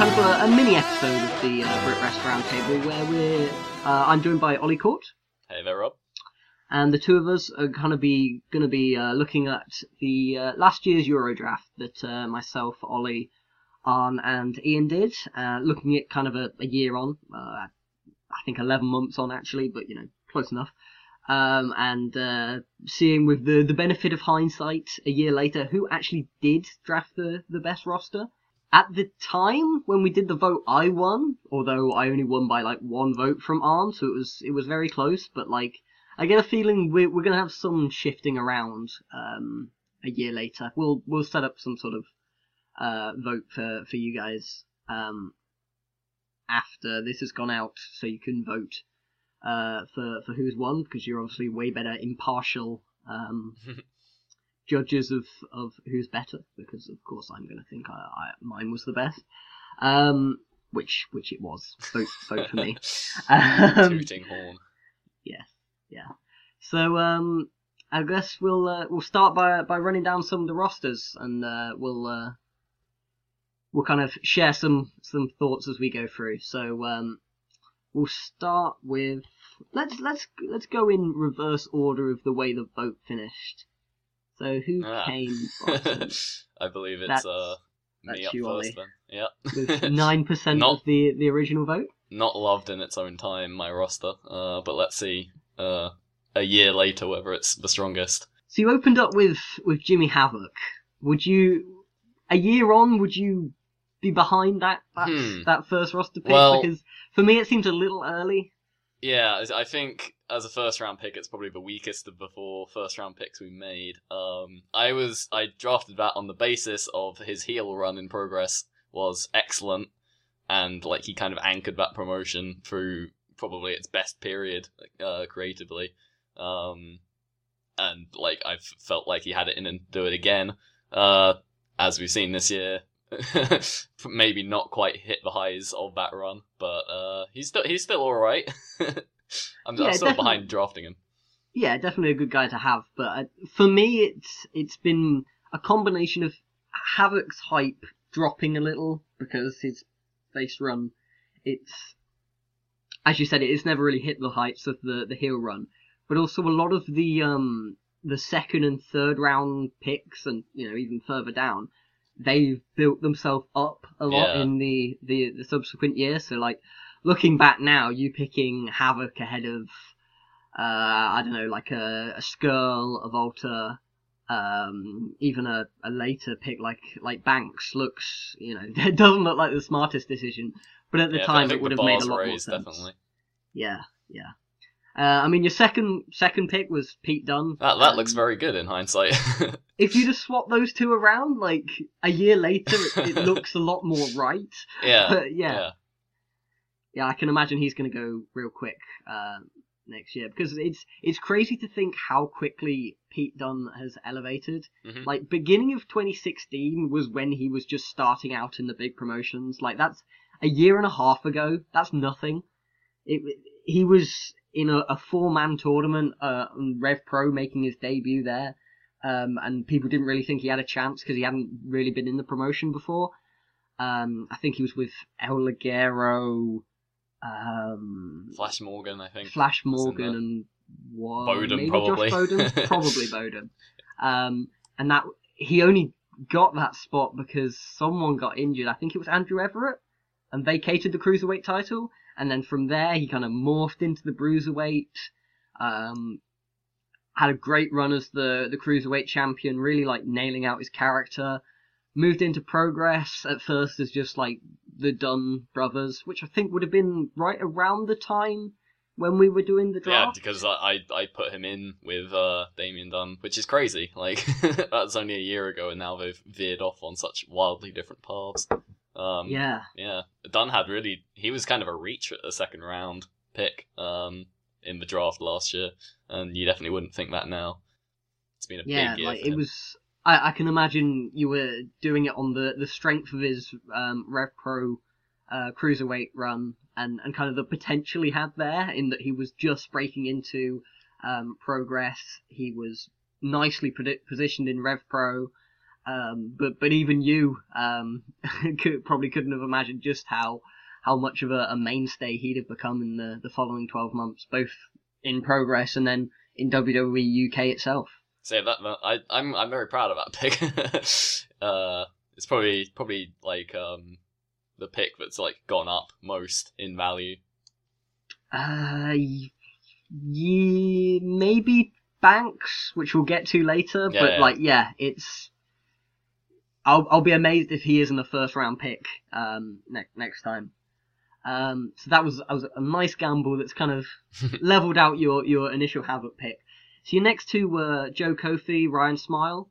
Kind of a, a mini episode of the uh, BritWres Roundtable, where we're uh, I'm joined by Ollie Court, Hey there, Rob. and the two of us are of be going to be uh, looking at the uh, last year's Euro draft that uh, myself, Ollie, Arn, and Ian did, uh, looking at kind of a, a year on, uh, I think 11 months on actually, but you know, close enough. Um, and uh, seeing with the, the benefit of hindsight a year later who actually did draft the, the best roster. At the time when we did the vote, I won, although I only won by like one vote from Arn, so it was it was very close. But like, I get a feeling we're we're gonna have some shifting around um, a year later. We'll we'll set up some sort of uh, vote for for you guys um, after this has gone out, so you can vote uh, for for who's won because you're obviously way better impartial um, judges of of who's better because of course I'm going to think I, I mine was the best, um, which which it was. Vote vote for me. Um, Tooting horn. Yes, yeah. So um, I guess we'll uh, we'll start by by running down some of the rosters, and uh, we'll uh, we'll kind of share some some thoughts as we go through. So um, we'll start with let's let's let's go in reverse order of the way the vote finished. So who Ah. came I believe it's uh me up you, first Ollie. then. Yeah. nine percent of the the original vote? Not loved in its own time, my roster. Uh, but let's see. Uh, a year later, whether it's the strongest. So you opened up with with Jimmy Havoc. Would you a year on? Would you be behind that that, Hmm. that first roster pick? Well- because for me, it seems a little early. Yeah, I think as a first round pick, it's probably the weakest of the four first round picks we made. Um, I was I drafted that on the basis of his heel run in progress was excellent, and like he kind of anchored that promotion through probably its best period uh, creatively. Um, and like I felt like he had it in and do it again. Uh, as we've seen this year, maybe not quite hit the highs of that run, but uh, he's still he's still all right. I'm, Yeah, I'm still behind drafting him. Yeah, definitely a good guy to have. But uh, for me, it's it's been a combination of Havoc's hype dropping a little because his face run, it's as you said, it has never really hit the heights of the the heel run. But also a lot of the um the second and third round picks, and you know even further down, they've built themselves up a lot Yeah. in the, the the subsequent years. So like looking back now, you picking Havoc ahead of uh, I don't know, like a, a Scurll, a WALTER, um, even a, a later pick like like Banks looks, you know, it doesn't look like the smartest decision, but at the yeah, time it would have made a lot raised, more sense. definitely. Yeah, yeah. Uh, I mean, your second second pick was Pete Dunne. That that Um, looks very good in hindsight. If you just swap those two around, like a year later, it, it looks a lot more right. yeah, But yeah, yeah, yeah, I can imagine he's going to go real quick uh, next year because it's it's crazy to think how quickly Pete Dunne has elevated. Mhm. Like beginning of 2016 was when he was just starting out in the big promotions. Like that's a year and a half ago. That's nothing. It he was in a, a four man tournament uh, Rev Pro making his debut there. um, and people didn't really think he had a chance because he hadn't really been in the promotion before. Um, I think he was with El Ligero, um, Flash Morgan, I think. Flash Morgan, and what, Bowden, maybe probably. Josh Bowden, probably Bowden. Um, and that he only got that spot because someone got injured. I think it was Andrew Everett, and vacated the cruiserweight title. And then from there, he kind of morphed into the bruiserweight. Um, had a great run as the the cruiserweight champion, really like nailing out his character. Moved into Progress at first as just like the Dunne brothers, which I think would have been right around the time when we were doing the draft. Yeah, because I, I I put him in with uh, Damian Dunne, which is crazy. Like that's only a year ago, and now they've veered off on such wildly different paths. Um, yeah, yeah. Dunne had really he was kind of a reach at the second round pick um, in the draft last year, and you definitely wouldn't think that now. It's been a yeah, big year. like it was. I, I can imagine you were doing it on the, the strength of his um, Rev Pro uh, cruiserweight run and, and kind of the potential he had there in that he was just breaking into um, progress. He was nicely positioned in Rev Pro, um, but but even you um, could, probably couldn't have imagined just how how much of a, a mainstay he'd have become in the, the following twelve months, both in progress and then in WWE UK itself. So that, I I'm I'm very proud of that pick. uh, it's probably probably like um the pick that's like gone up most in value. Uh, y- ye, maybe Banks, which we'll get to later. Yeah, but yeah. like, yeah, it's. I'll I'll be amazed if he isn't a first round pick um next next time. Um, so that was that was a nice gamble that's kind of leveled out your your initial Havoc pick. So your next two were Joe Coffey, Ryan Smile.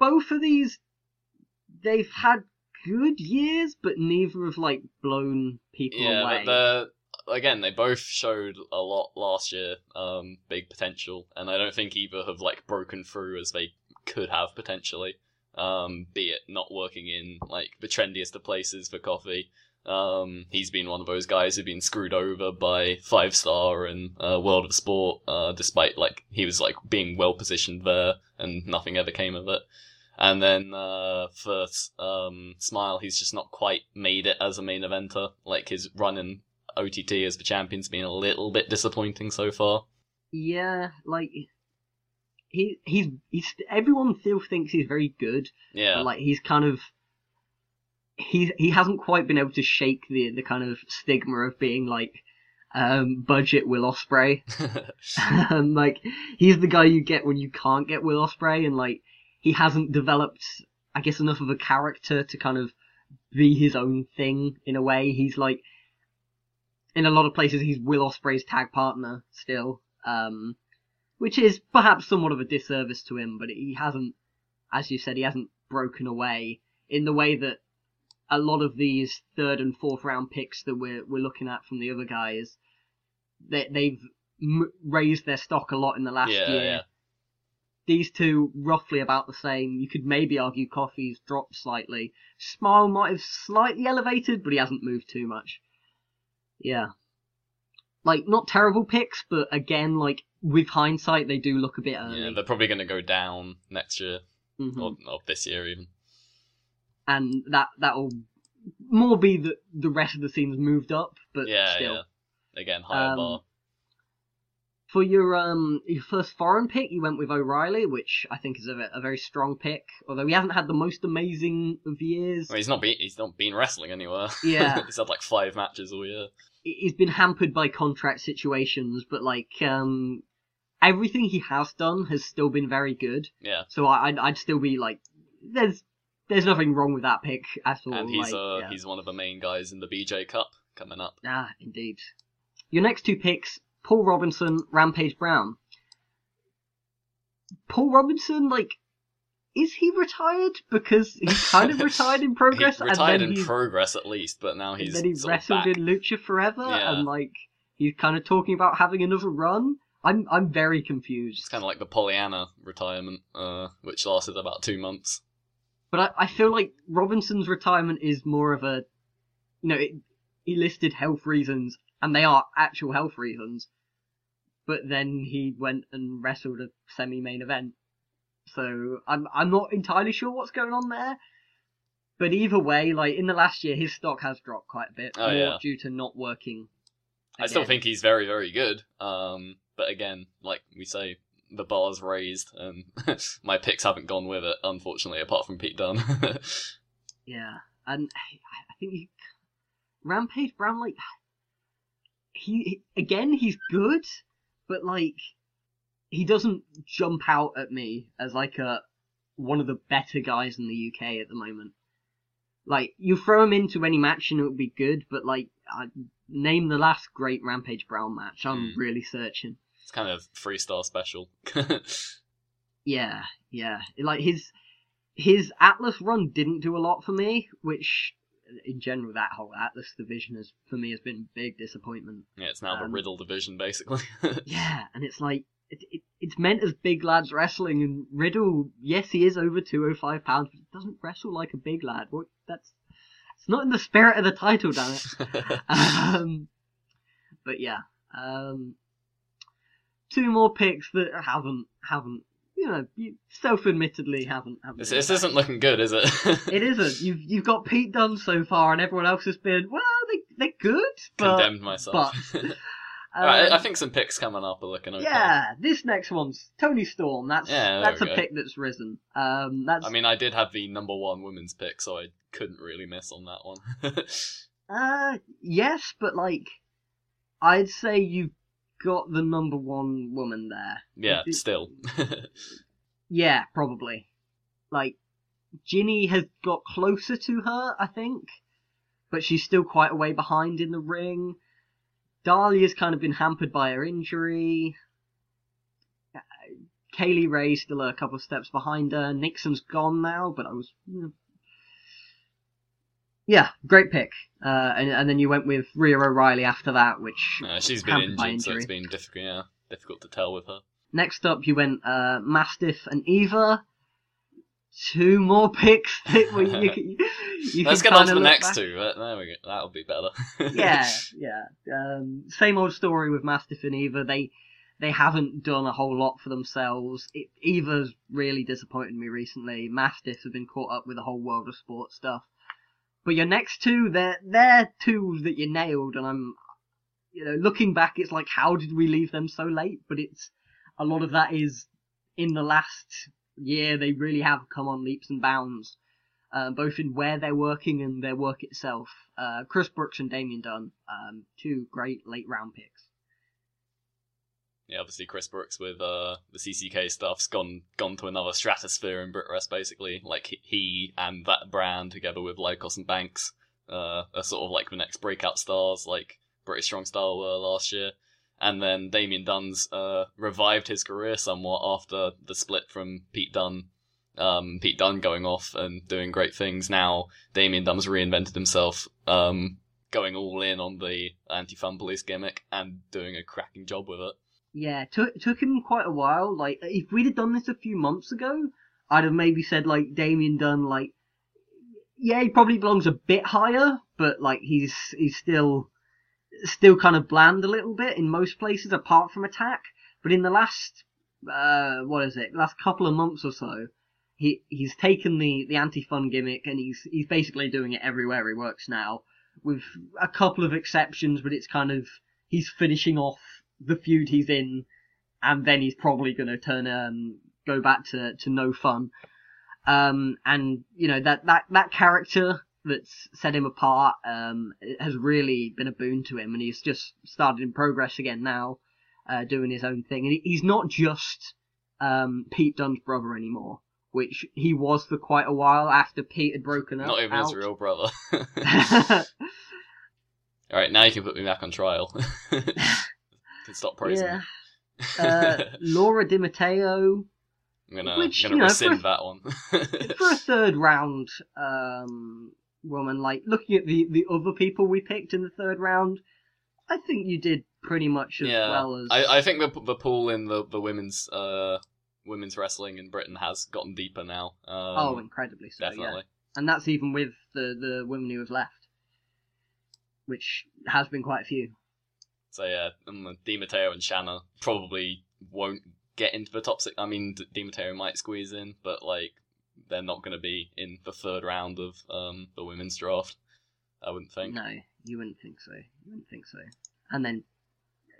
Both of these, they've had good years, but neither have like blown people yeah, away. the again they both showed a lot last year, um, big potential, and I don't think either have like broken through as they could have potentially. Um, be it not working in like the trendiest of places for coffee. Um, he's been one of those guys who've been screwed over by Five Star and uh, World of Sport, uh, despite like he was like being well positioned there and nothing ever came of it. And then uh, for um, Smile, he's just not quite made it as a main eventer. Like his run in OTT as the champion's been a little bit disappointing so far. Yeah, like he he's he's everyone still thinks he's very good, Yeah, like he's kind of he's he hasn't quite been able to shake the the kind of stigma of being like um budget Will Ospreay. um, like he's the guy you get when you can't get Will Ospreay, and like he hasn't developed, I guess, enough of a character to kind of be his own thing in a way. He's like in a lot of places he's Will Ospreay's tag partner still, um, which is perhaps somewhat of a disservice to him. But he hasn't, as you said, he hasn't broken away in the way that a lot of these third and fourth round picks that we're we're looking at from the other guys, they they've m- raised their stock a lot in the last yeah, year. yeah. These two roughly about the same. You could maybe argue Coffey's dropped slightly. Smile might have slightly elevated, but he hasn't moved too much. Yeah. Like, not terrible picks, but again, like, with hindsight, they do look a bit early. Yeah, they're probably going to go down next year Mhm. or, or this year even. And that, that'll more be that the rest of the scene's moved up, but Yeah, still. yeah. Again, higher Um, bar. For your um your first foreign pick, you went with O'Reilly, which I think is a, a very strong pick. Although he hasn't had the most amazing of years, Well, he's not been he's not been wrestling anywhere. Yeah. he's had like five matches all year. he's been hampered by contract situations, but like um everything he has done has still been very good. Yeah, So I, I'd I'd still be like, there's there's nothing wrong with that pick at all. and he's like, uh yeah. he's one of the main guys in the BJ Cup coming up. ah indeed. Your next two picks, Paul Robinson, Rampage Brown. Paul Robinson, like, is he retired? Because he's kind of retired in progress, he retired in progress at least, but now and he's then he wrestled back. in Lucha Forever, Yeah. and like he's kind of talking about having another run. I'm I'm very confused. It's kind of like the Pollyanna retirement, uh, which lasted about two months. But I, I feel like Robinson's retirement is more of a, you know, it, he listed health reasons, and they are actual health reasons. But then he went and wrestled a semi-main event. So I'm I'm not entirely sure what's going on there. But either way, like in the last year, his stock has dropped quite a bit, Oh, more yeah. due to not working. I still think he's very, very good. Um, but again, like we say, the bar's raised, and my picks haven't gone with it, unfortunately, apart from Pete Dunne. Yeah, and I I think he, Rampage Brown, like he again, he's good, but like he doesn't jump out at me as like a one of the better guys in the UK at the moment. Like you throw him into any match and it would be good, but like I, name the last great Rampage Brown match. I'm Hmm. really searching. It's kind of three star special. Yeah, yeah. Like his his Atlas run didn't do a lot for me, which in general that whole Atlas division has for me has been a big disappointment. yeah, it's now the Um, Riddle division, basically. Yeah, and it's like it, it, it's meant as big lads wrestling, and Riddle, yes, he is over two oh five pounds, but he doesn't wrestle like a big lad. What that's it's not in the spirit of the title, damn it. um, but yeah, um, two more picks that haven't haven't you know you self-admittedly haven't haven't. this, this isn't looking good, is it? It isn't. You've you've got Pete Dunne so far, and everyone else has been well, they they're good, but Condemned myself. but, Alright, I um, think some picks coming up are looking okay. Yeah, this next one's Toni Storm. That's Yeah, that's a go. pick that's risen. Um, that's I mean, I did have the number one women's pick, so I couldn't really miss on that one. uh yes, but like I'd say you've got the number one woman there. yeah, It- still. Yeah, probably. Like Jinny has got closer to her, I think, but she's still quite a way behind in the ring. Dahlia's kind of been hampered by her injury. Uh, Kay Lee Ray's still a couple of steps behind her. Nixon's gone now, but I was. you know. Yeah, great pick. Uh, and, and then you went with Rhia O'Reilly after that, which Uh, she's been injured, so it's been difficult. Yeah, difficult to tell with her. Next up, you went uh, Mastiff and Eva. Two more picks. That we, you, can- you Let's get on to the next back- two. But there we go. That'll be better. yeah, yeah. Um, same old story with Mastiff and Eva. They they haven't done a whole lot for themselves. It, Eva's really disappointed me recently. Mastiff have been caught up with the whole world of sports stuff. But your next two, they're they're two that you nailed, and I'm, you know, looking back, it's like how did we leave them so late? But it's a lot of that is in the last year they really have come on leaps and bounds, uh, both in where they're working and their work itself. Uh, Chris Brooks and Damian Dunne, um, two great late round picks. Yeah, obviously Chris Brooks with uh, the CCK stuff's gone gone to another stratosphere in BritWrest basically. Like he, he and that brand together with Lykos and Banks uh, are sort of like the next breakout stars, like British Strong Style were last year. And then Damian Dunne's uh, revived his career somewhat after the split from Pete Dunne. Um, Pete Dunne going off and doing great things. Now Damian Dunne's reinvented himself, um, going all in on the anti-fun police gimmick and doing a cracking job with it. Yeah, took took him quite a while. Like if we'd have done this a few months ago, I'd have maybe said like Damian Dunne, like yeah, he probably belongs a bit higher, but like he's he's still still kind of bland a little bit in most places apart from attack. But in the last uh what is it, last couple of months or so, he he's taken the the anti fun gimmick and he's he's basically doing it everywhere he works now, with a couple of exceptions, but it's kind of he's finishing off the feud he's in, and then he's probably going to turn um go back to to no fun. Um, and you know that that that character that's set him apart um has really been a boon to him, and he's just started in progress again now, uh, doing his own thing, and he's not just um Pete Dunne's brother anymore. Which he was for quite a while after Pete had broken up. Not even out. his real brother. All right, now you can put me back on trial. can stop praising. yeah. Uh, Laura Di Matteo, I'm gonna, which, gonna you know, rescind for- that one. for a third round um, woman, like looking at the, the other people we picked in the third round, I think you did pretty much as yeah, well as. I, I think the the pool in the the women's uh women's wrestling in Britain has gotten deeper now. Um, oh, incredibly so. definitely. Yeah. And that's even with the, the women who have left, which has been quite a few. So yeah, um, Di Matteo and Shanna probably won't get into the top six. I mean, D- Di Matteo might squeeze in, but like they're not going to be in the third round of um, the women's draft. I wouldn't think. No, you wouldn't think so. You wouldn't think so. And then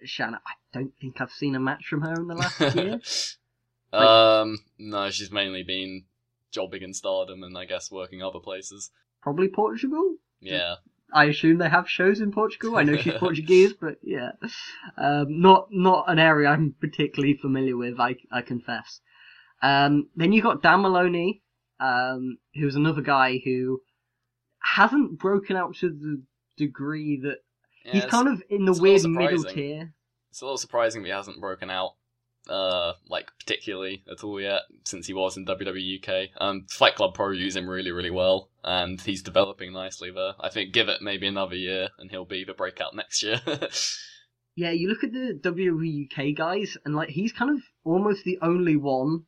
Shanna, I don't think I've seen a match from her in the last year. um, no, she's mainly been jobbing in Stardom and I guess working other places. Probably Portugal. Yeah. I assume they have shows in Portugal. I know she's Portuguese, but yeah, um, not not an area I'm particularly familiar with. I I confess. Um, then you got Dan Moloney, um, who's another guy who hasn't broken out to the degree that yeah he's kind of in the it's a little weird middle tier. it's a little surprising he hasn't broken out, uh, like particularly at all yet since he was in WWE UK. Um, Fight Club Pro use him really, really well, and he's developing nicely there. I think give it maybe another year, and he'll be the breakout next year. Yeah, you look at the WWE UK guys, and like he's kind of almost the only one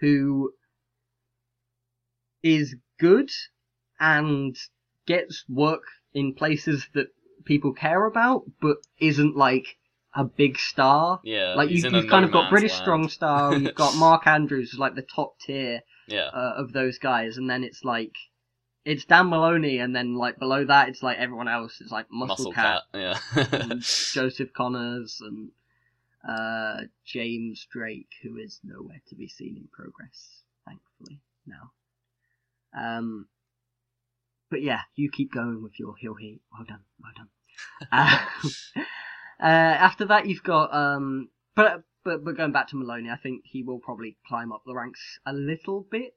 who is good and gets work in places that people care about, but isn't like a big star. yeah, like you, you've kind of got British land. Strong Style, you've got Mark Andrews, who's like the top tier Yeah, uh, of those guys, and then it's like it's Dan Moloney, and then like below that it's like everyone else. It's like Muscle, Muscle Cat, Cat. Yeah. and Joseph Connors and uh, James Drake, who is nowhere to be seen in progress, thankfully now. Um, but yeah, you keep going with your heel heat. Well done, well done. uh, uh, after that, you've got um, but but but going back to Moloney, I think he will probably climb up the ranks a little bit.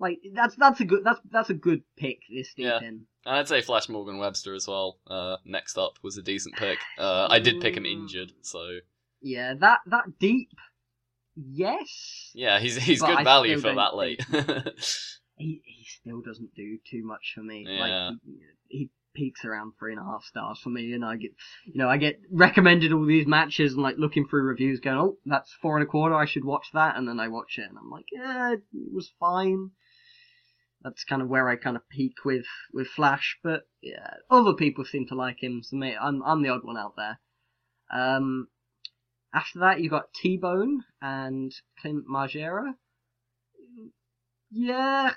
Like that's that's a good that's that's a good pick this deep Yeah. in. And I'd say Flash Morgan Webster as well. Uh, next up was a decent pick. Uh, I did pick him injured, so Yeah, that that deep. Yes. yeah, he's he's good I value for that late. he he still doesn't do too much for me. Yeah. Like he, he peaks around three and a half stars for me, and I get you know I get recommended all these matches and like looking through reviews, going, oh that's four and a quarter, I should watch that, and then I watch it and I'm like, yeah, it was fine. That's kind of where I kind of peak with with Flash, but yeah, other people seem to like him, so me, I'm I'm the odd one out there. Um, after that, you got T Bone and Clint Margera. Yeah,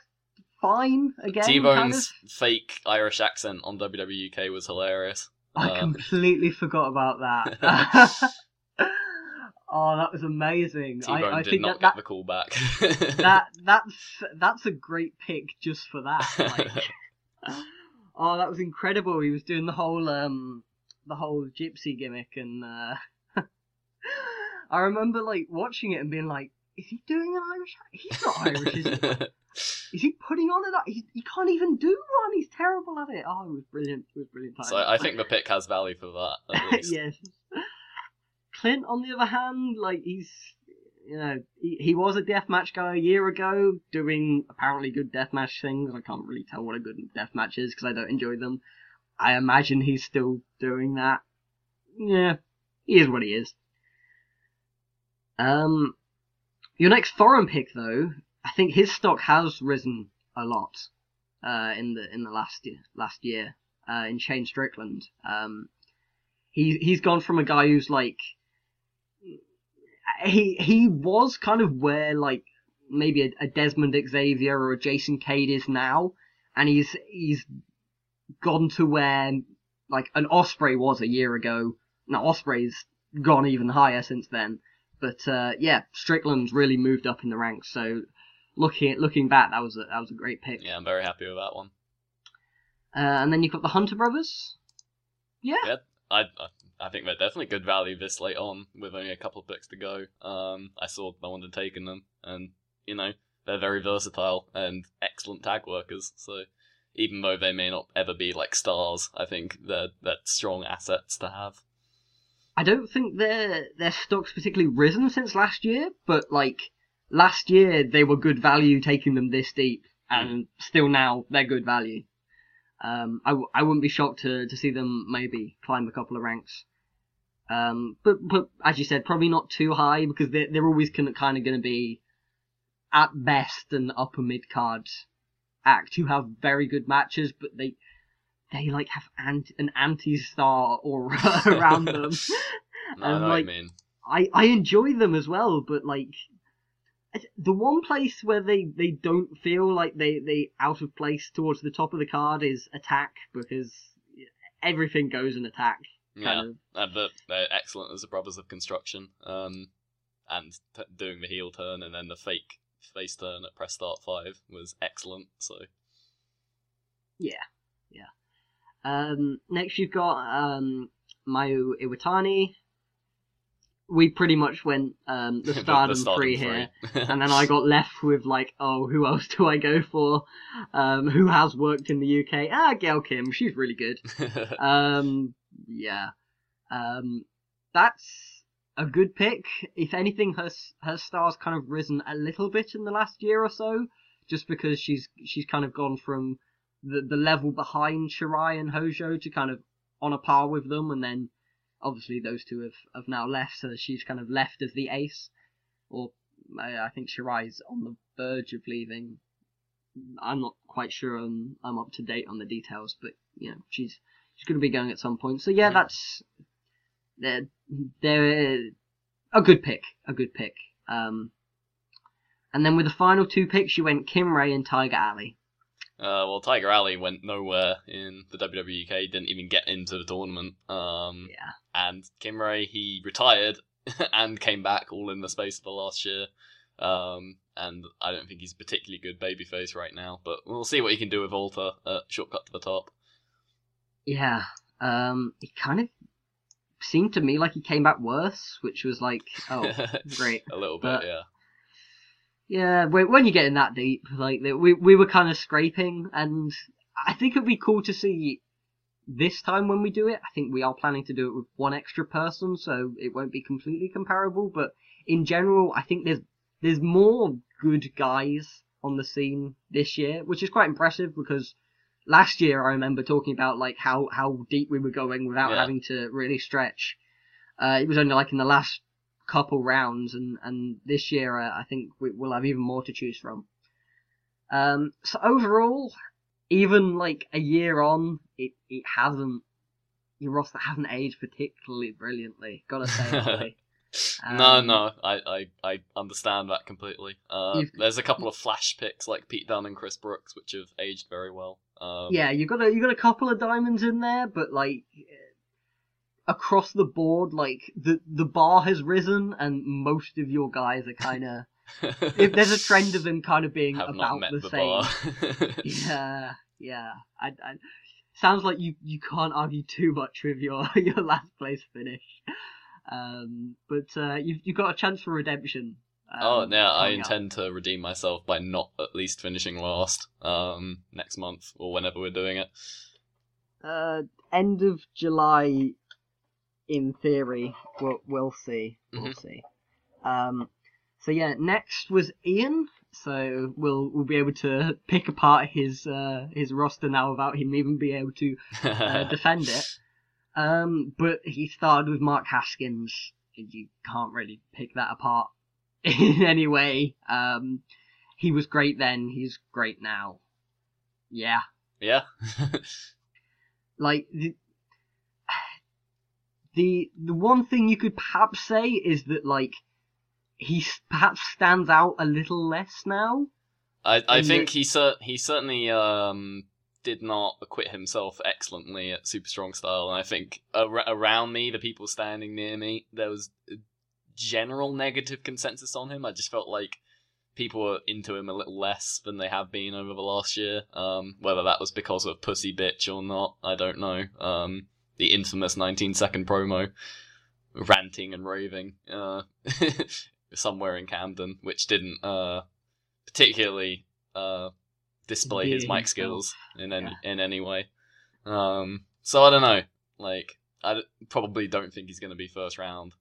fine again. T kind Bone's of. fake Irish accent on WWE UK was hilarious. I uh, completely forgot about that. oh, that was amazing. T Bone I, I did think not that, get the call back. that that that's that's a great pick just for that. Like, oh, that was incredible. He was doing the whole um the whole gypsy gimmick, and uh, I remember like watching it and being like, "Is he doing an Irish? He's not Irish, is he? Is he putting on an? He, he can't even do one. He's terrible at it. Oh, it was brilliant. It was brilliant. so I think the pick has value for that. At least. yes. Clint, on the other hand, like he's, you know, he, he was a deathmatch guy a year ago, doing apparently good deathmatch things. I can't really tell what a good deathmatch is because I don't enjoy them. I imagine he's still doing that. Yeah, he is what he is. Um, your next foreign pick, though, I think his stock has risen a lot uh, in the in the last year, last year uh, in Shane Strickland. Um, he he's gone from a guy who's like he he was kind of where like maybe a, a Desmond Xavier or a Jason Cade is now, and he's he's gone to where like an Ospreay was a year ago. Now Ospreay's gone even higher since then, but uh, yeah, Strickland's really moved up in the ranks. So looking at looking back, that was a that was a great pick. Yeah, I'm very happy with that one. Uh, and then you've got the Hunter brothers. Yeah, I, I I think they're definitely good value this late on with only a couple of picks to go. Um, I saw no one had taken them, and you know they're very versatile and excellent tag workers. So even though they may not ever be like stars, I think they're they're strong assets to have. I don't think their their stock's particularly risen since last year, but like last year they were good value taking them this deep, and still now they're good value. Um, I, w- I wouldn't be shocked to, to see them maybe climb a couple of ranks. Um, but but as you said, probably not too high because they're they're always kind of kind of going to be at best an upper mid card act who have very good matches, but they they like have anti- an anti star aura around them. No, I And, know like, I mean. I I enjoy them as well, but like the one place where they, they don't feel like they they out of place towards the top of the card is attack because everything goes in attack. Yeah, of. uh, but they're excellent as the Brothers of Construction, um, and t- doing the heel turn and then the fake face turn at press start five was excellent. So Um, next you've got um, Mayu Iwatani. We pretty much went um, the Stardom, Stardom free here, and then I got left with like, oh, who else do I go for? Um, who has worked in the UK? Ah, Gail Kim, she's really good. Um, yeah, um, that's a good pick. If anything, her her star's kind of risen a little bit in the last year or so, just because she's she's kind of gone from the the level behind Shirai and Hojo to kind of on a par with them, and then obviously those two have have now left, so she's kind of left as the ace, or I, I think Shirai's on the verge of leaving. I'm not quite sure. I'm, I'm up to date on the details, but you know she's she's going to be going at some point. So yeah, that's they're they're a good pick, a good pick. Um, and then with the final two picks, you went Kim Ray and Tiger Ali. Uh, well, Tiger Ali went nowhere in the WWE UK, didn't even get into the tournament. Um, Yeah, and Kim Ray, he retired and came back all in the space of the last year. Um, and I don't think he's a particularly good babyface right now, but we'll see what he can do with Alter at Shortcut to the Top. yeah. Um, it kind of seemed to me like he came back worse, which was like, oh, great. a little bit, But- yeah. Yeah, when when you get in that deep, like we we were kind of scraping, and I think it'd be cool to see this time when we do it. I think we are planning to do it with one extra person, so it won't be completely comparable. But in general, I think there's there's more good guys on the scene this year, which is quite impressive because last year I remember talking about like how how deep we were going without Yeah. having to really stretch. Uh, it was only like in the last couple rounds, and and this year uh, I think we, we'll have even more to choose from. Um, so overall, even like a year on, it it hasn't your roster hasn't aged particularly brilliantly. Gotta say, Ollie. no, Um, no, I, I, I understand that completely. Uh, there's a couple of flash picks like Pete Dunne and Chris Brooks, which have aged very well. Um, Yeah, you got a you got a couple of diamonds in there, but like across the board, like the the bar has risen, and most of your guys are kind of if there's a trend of them kind of being have not about met the, the, same. Yeah, yeah. I, I, sounds like you, you can't argue too much with your, your last place finish. Um, but uh, you've you've got a chance for redemption. Um, oh, yeah, I coming up. intend to redeem myself by not at least finishing last um, next month or whenever we're doing it. Uh, end of July, in theory. We'll we'll see. We'll Mhm. see. Um, so yeah, next was Ian. So we'll we'll be able to pick apart his uh, his roster now without him even being able to uh, defend it. Um, but he started with Mark Haskins. You can't really pick that apart in any way. Um, he was great then. He's great now. Yeah, yeah. like the, the one thing you could perhaps say is that like he s- perhaps stands out a little less now. I, I think he cer- he certainly um, did not acquit himself excellently at Super Strong Style, and I think ar- around me, the people standing near me, there was a general negative consensus on him. I just felt like people were into him a little less than they have been over the last year. Um, whether that was because of Pussy Bitch or not, I don't know. Um, the infamous 19 second promo, ranting and raving, uh, somewhere in Camden, which didn't uh, particularly uh, display his mic skills in any in any way. Um, so I don't know. Like, I d- probably don't think he's going to be first round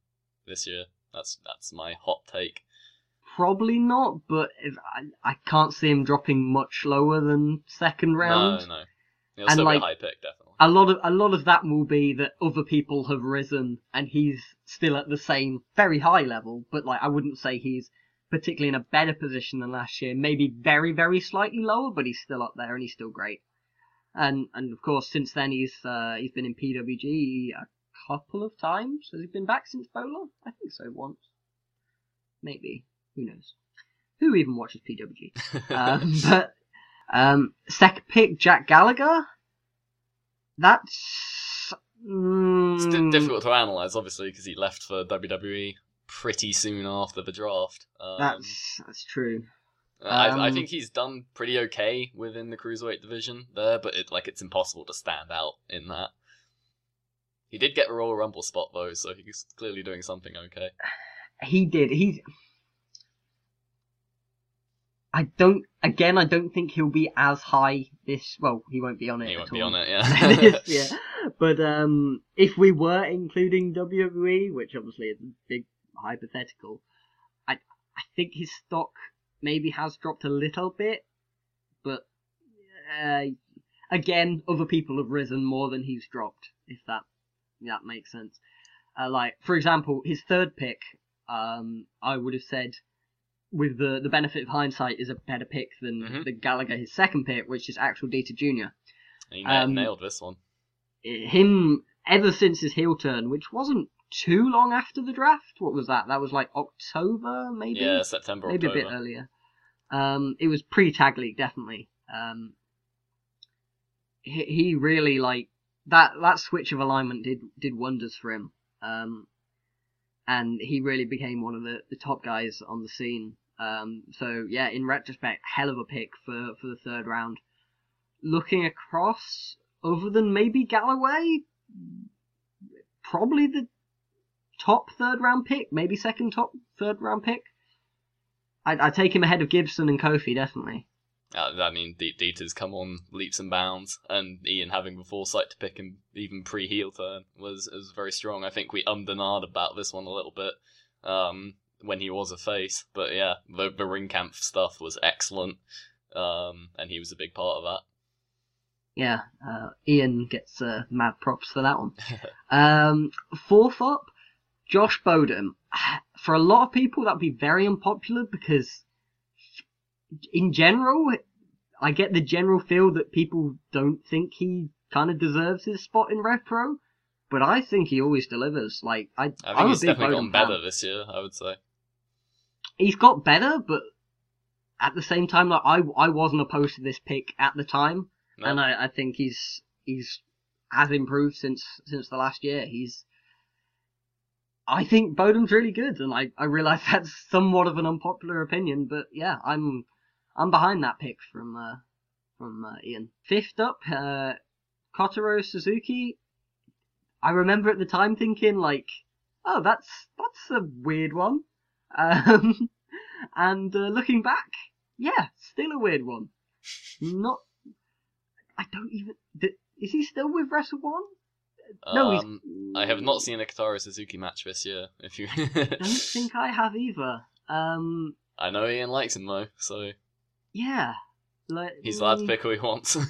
this year. That's that's my hot take. Probably not, but if, I, I can't see him dropping much lower than second round. No, no. He'll And, like, a high pick, definitely. a lot of a lot of that will be that other people have risen and he's still at the same very high level, but like I wouldn't say he's particularly in a better position than last year. Maybe very very slightly lower, but he's still up there and he's still great. And and of course since then he's uh, he's been in PWG. a couple of times. Has he been back since Bola? I think so, once. Maybe. Who knows? Who even watches PWG? um, but um, second pick, Jack Gallagher. That's mm, It's di- difficult to analyze, obviously, because he left for WWE pretty soon after the draft. Um, That's that's true. I, I um, think he's done pretty okay within the cruiserweight division there, but it like it's impossible to stand out in that. He did get a Royal Rumble spot though, so he's clearly doing something okay. He did. He. I don't. Again, I don't think he'll be as high this. Well, he won't be on it. He at won't be on it, yeah. this year. But um, if we were including WWE, which obviously is a big hypothetical, I I think his stock maybe has dropped a little bit, but uh, again, other people have risen more than he's dropped. If that that makes sense. Uh, like for example, his third pick, um, I would have said. With the, the benefit of hindsight, is a better pick than Mhm. the Gallagher, his second pick, which is Axel Dieter Jr he Um, nailed this one. him ever since his heel turn, which wasn't too long after the draft. What was that? That was like October, maybe. Yeah, September, maybe October. a bit earlier. Um, it was pre tag league, definitely. Um, he, he really like that. That switch of alignment did did wonders for him. Um, and he really became one of the, the top guys on the scene. Um, so yeah, in retrospect, hell of a pick for for the third round. Looking across, other than maybe Galloway, probably the top third round pick, maybe second top third round pick. I'd, I'd take him ahead of Gibson and Coffey, definitely. Uh, I mean, Dieter's come on leaps and bounds, and Ian having the foresight to pick him even pre heel turn was was very strong. I think we ummed and ahed about this one a little bit um, when he was a face, but yeah, the the Ringkampf stuff was excellent, um, and he was a big part of that. Yeah, uh, Ian gets uh, mad props for that one. um, fourth up, Josh Bowden. For a lot of people, that'd be very unpopular because, in general, I get the general feel that people don't think he kind of deserves his spot in Rev Pro, but I think he always delivers. Like I, I think I'm he's definitely gotten fan. better this year. I would say. he's got better, but at the same time, like I, I wasn't opposed to this pick at the time, No? and I, I think he's he's has improved since since the last year. He's I think Bowden's really good, and I, I realize that's somewhat of an unpopular opinion, but yeah, I'm I'm behind that pick from uh, from uh, Ian. Fifth up, uh, Kotaro Suzuki. I remember at the time thinking like, oh, that's that's a weird one. Um, and uh, looking back, yeah, still a weird one. Not, I don't even. Is he still with Wrestle One? No, he's. Um, I have not seen a Kotaro Suzuki match this year. If you, I don't think I have either. Um, I know Ian likes him though, so yeah, like he's allowed to pick who he wants.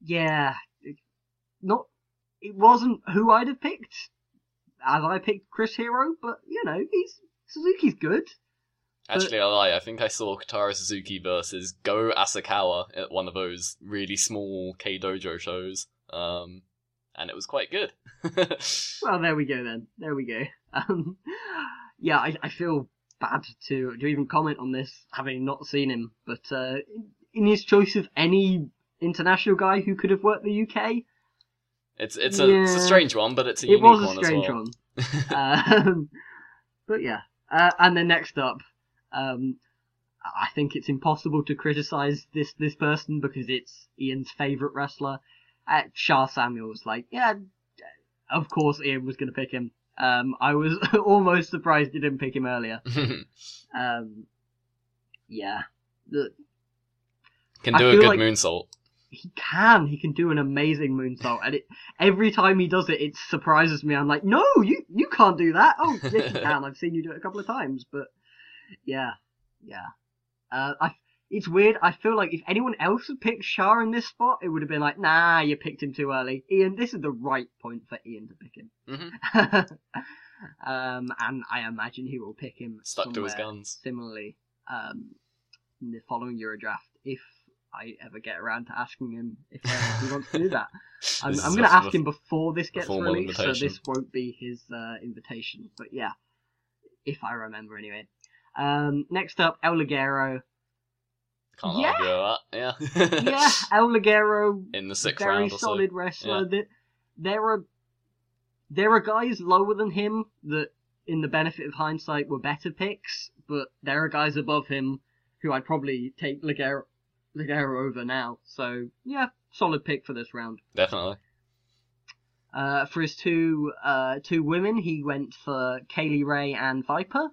Yeah, not. It wasn't who I'd have picked, as I picked Chris Hero, but you know, he's Suzuki's good. Actually, I lie. I think I saw Kotaro Suzuki versus Go Asakawa at one of those really small K Dojo shows, um, and it was quite good. Well, there we go then. There we go. Um, yeah, I, I feel bad to to even comment on this, having not seen him. But uh, in his choice of any international guy who could have worked the UK, it's it's a it's a strange one, but it's a it unique was a one strange as well. one. um, but yeah, uh, and then next up, um, I think it's impossible to criticize this this person because it's Ian's favorite wrestler, uh, Sha Samuels. Like, yeah, of course Ian was going to pick him. Um, I was almost surprised you didn't pick him earlier. Um, yeah, Can do a good like- moonsault. he can. He can do an amazing moonsault, and it every time he does it, it surprises me. I'm like, no, you you can't do that. Oh, yes, you can. I've seen you do it a couple of times, but yeah, yeah. Uh, I it's weird. I feel like if anyone else had picked Sha in this spot, it would have been like, nah, you picked him too early. Ian, this is the right point for Ian to pick him. hmm um, and I imagine he will pick him Stuck to his guns. Similarly, um, in the following Euro draft, if I ever get around to asking him if uh, he wants to do that. I'm, I'm going to ask him before this gets released, so this won't be his uh, invitation. But yeah, if I remember anyway. Um, next up, El Ligero. Can't Yeah. argue that. Yeah. Yeah, El Ligero In the sixth very round or so. solid wrestler. Yeah. That there are there are guys lower than him that, in the benefit of hindsight, were better picks, but there are guys above him who I'd probably take Ligero, Ligero over now. So yeah, solid pick for this round. Definitely. Uh, for his two uh, two women, he went for Kay Lee Ray and Viper.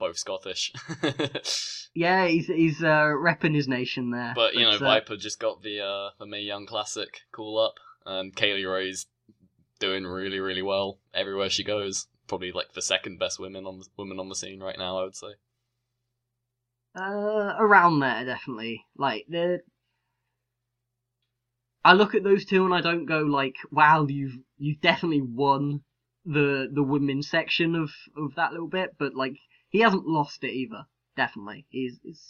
Both Scottish. Yeah, he's he's uh, repping his nation there. but you know, uh, Viper just got the uh, the May Young Classic call up, and Kay Lee Ray's doing really, really well everywhere she goes. Probably like the second best women on the woman on the scene right now, I would say. Uh, around there, definitely. Like the, I look at those two and I don't go like, "Wow, you've you've definitely won the the women's section of of that little bit," but like he hasn't lost it either. Definitely, he's, he's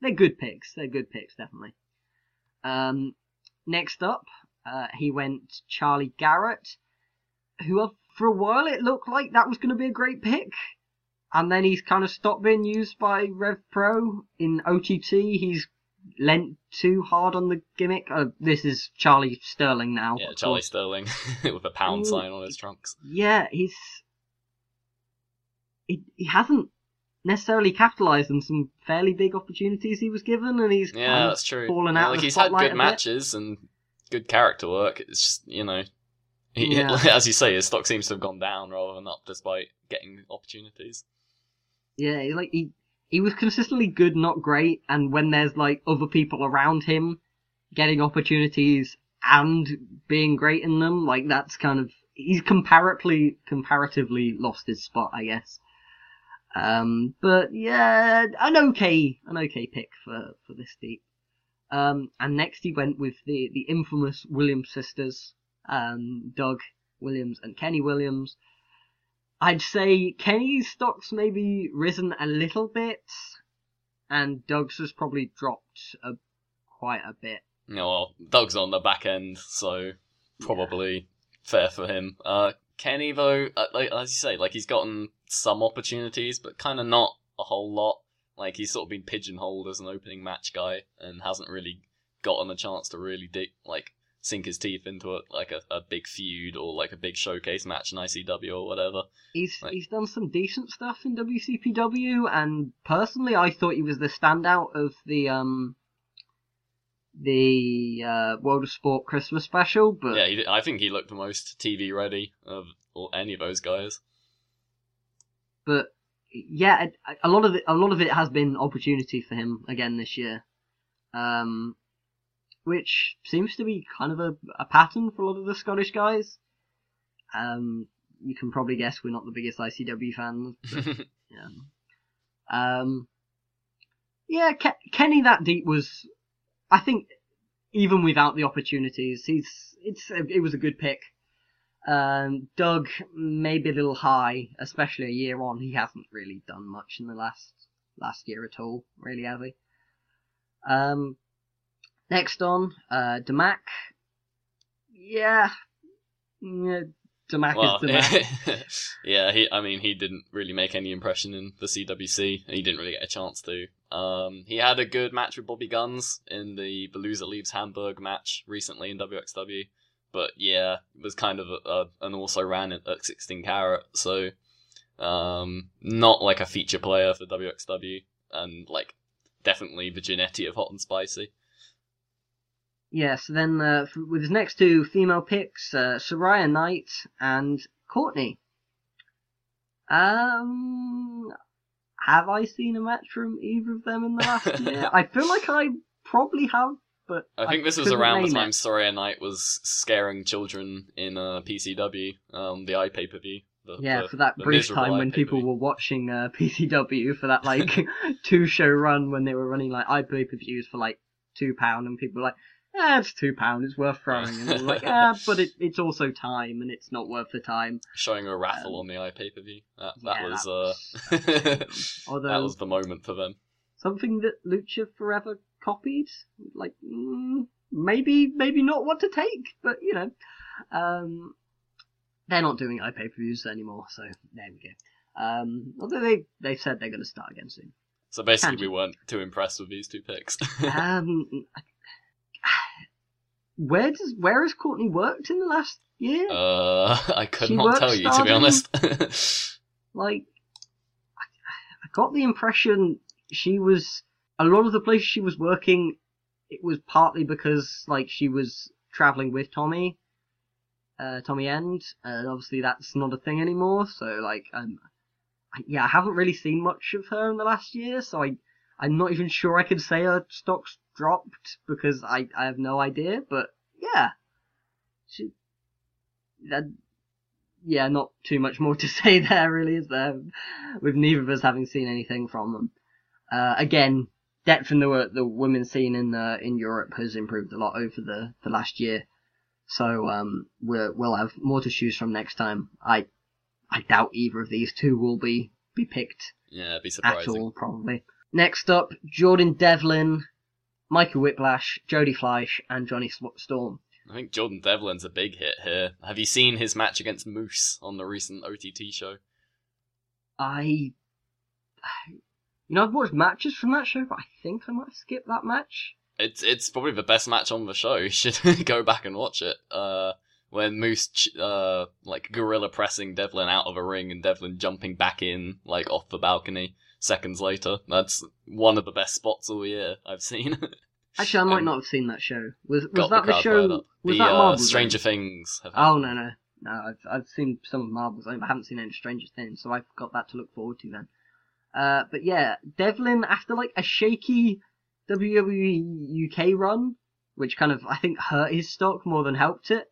they're good picks. They're good picks, definitely. Um, next up, uh, he went Charlie Garrett, who uh, for a while it looked like that was going to be a great pick and then he's kind of stopped being used by Rev Pro in OTT. He's lent too hard on the gimmick. Uh, this is Charlie Sterling now. Yeah, Charlie course. Sterling with a pound Ooh. sign on his trunks. Yeah, he's he, he hasn't necessarily capitalized on some fairly big opportunities he was given, and he's Yeah, kind of that's true. fallen Yeah, out of like he's had good matches and good character work. It's just you know, he, Yeah. as you say, his stock seems to have gone down rather than up, despite getting opportunities. Yeah, he- like he he was consistently good, not great, and when there's like other people around him getting opportunities and being great in them, like that's kind of he's comparatively comparatively lost his spot, I guess. Um, but yeah, an okay an okay pick for for this deep. Um, and next he went with the the infamous Williams sisters, um, Doug Williams and Kenny Williams. I'd say Kenny's stock's maybe risen a little bit, and Doug's has probably dropped a, quite a bit. Know, well, Doug's on the back end, so probably fair for him. Uh, Kenny though, uh, like, as you say, like he's gotten some opportunities, but kind of not a whole lot. Like he's sort of been pigeonholed as an opening match guy and hasn't really gotten a chance to really dig, like sink his teeth into it, like a, a big feud or like a big showcase match in ICW or whatever. He's Right. he's done some decent stuff in WCPW, and personally, I thought he was the standout of the um the uh, World of Sport Christmas special. But Yeah, he, I think he looked the most TV ready of or any of those guys. but yeah, a, a lot of it, a lot of it has been opportunity for him again this year, um, which seems to be kind of a, a pattern for a lot of the Scottish guys. Um, you can probably guess we're not the biggest ICW fans. Yeah. Um, yeah, Ke- Kenny that deep was, I think, even without the opportunities, he's it's it was a good pick. Um, Doug maybe a little high, especially a year on. He hasn't really done much in the last last year at all, really, has he? Um, next on, uh, Da Mack. Yeah, yeah, Da Mack well, is Da Mack. yeah, he. I mean, he didn't really make any impression in the CWC. He didn't really get a chance to. Um, he had a good match with Bobby Gunns in the Belusa leaves Hamburg match recently in WXW, but yeah, it was kind of a, a, an also ran at, at 16 carat, so um, not like a feature player for WXW, and like definitely the of Hot and Spicy. Yeah, so then uh, with his next two female picks, uh, Saraya Knight and Courtney. Um, have I seen a match from either of them in the last year? I feel like I probably have, but I think this was around the time it. Saraya Knight was scaring children in uh, PCW, um, the iPay per view. Yeah, for that brief time when people were watching uh, PCW for that like two show run when they were running like iPay per views for like two pound, and people were like, "Ah, it's two pound, it's worth throwing," and were like, "Ah, but it, it's also time, and it's not worth the time." showing a raffle Um, on the iPay per view. That, that yeah, was that uh, that was the moment for them. something that Lucha Forever copied. Like, mm, maybe, maybe not what to take, but you know, um, they're not doing iPay per views anymore, so there we go. Um, although they they said they're going to start again soon. So basically, we weren't too impressed with these two picks. um, where does where has Courtney worked in the last year? uh, I could She not tell you, to be honest. like, I, I got the impression she was a lot of the places she was working. It was partly because like she was traveling with Tommy, uh, Tommy End, and obviously that's not a thing anymore. So like, um, I, yeah, I haven't really seen much of her in the last year, so I I'm not even sure I could say her stocks dropped because I I have no idea. But yeah, she that yeah, not too much more to say there really, is there? With neither of us having seen anything from them. Uh, again, depth in the the women's scene in uh, in Europe has improved a lot over the, the last year. So um, we're, we'll have more to choose from next time. I I doubt either of these two will be be picked yeah, be at surprising. all, probably. Next up, Jordan Devlin, Michael Whiplash, Jody Fleisch, and Johnny Storm. I think Jordan Devlin's a big hit here. Have you seen his match against Moose on the recent OTT show? I, you know, I've watched matches from that show, but I think I might have skipped that match. It's it's probably the best match on the show. You should go back and watch it. Uh, when Moose ch- uh like gorilla pressing Devlin out of a ring and Devlin jumping back in like off the balcony seconds later. That's one of the best spots all year I've seen. Actually, I might Um, not have seen that show. Was was that the, crowd show? Was the that uh, Marbles? Stranger? Things. Oh no no no! I've I've seen some of but I haven't seen any Stranger Things, so I've got that to look forward to then. Uh, but yeah, Devlin after like a shaky WWE UK run, which kind of I think hurt his stock more than helped it.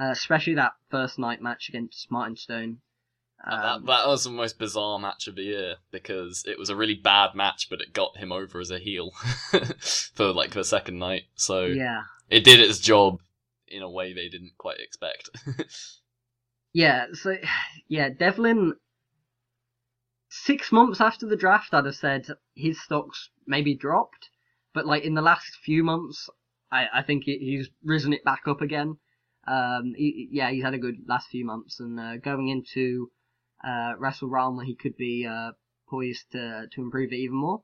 Uh, especially that first night match against Martin Stone. And Um, that, that was the most bizarre match of the year because it was a really bad match, but it got him over as a heel for like the second night. So yeah, it did its job in a way they didn't quite expect. Yeah, so yeah, Devlin. Six months after the draft, I'd have said his stocks maybe dropped, but like in the last few months, I, I think he's risen it back up again. Um, he, yeah, he's had a good last few months, and uh, going into uh, Wrestle Realm, he could be uh, poised to to improve it even more.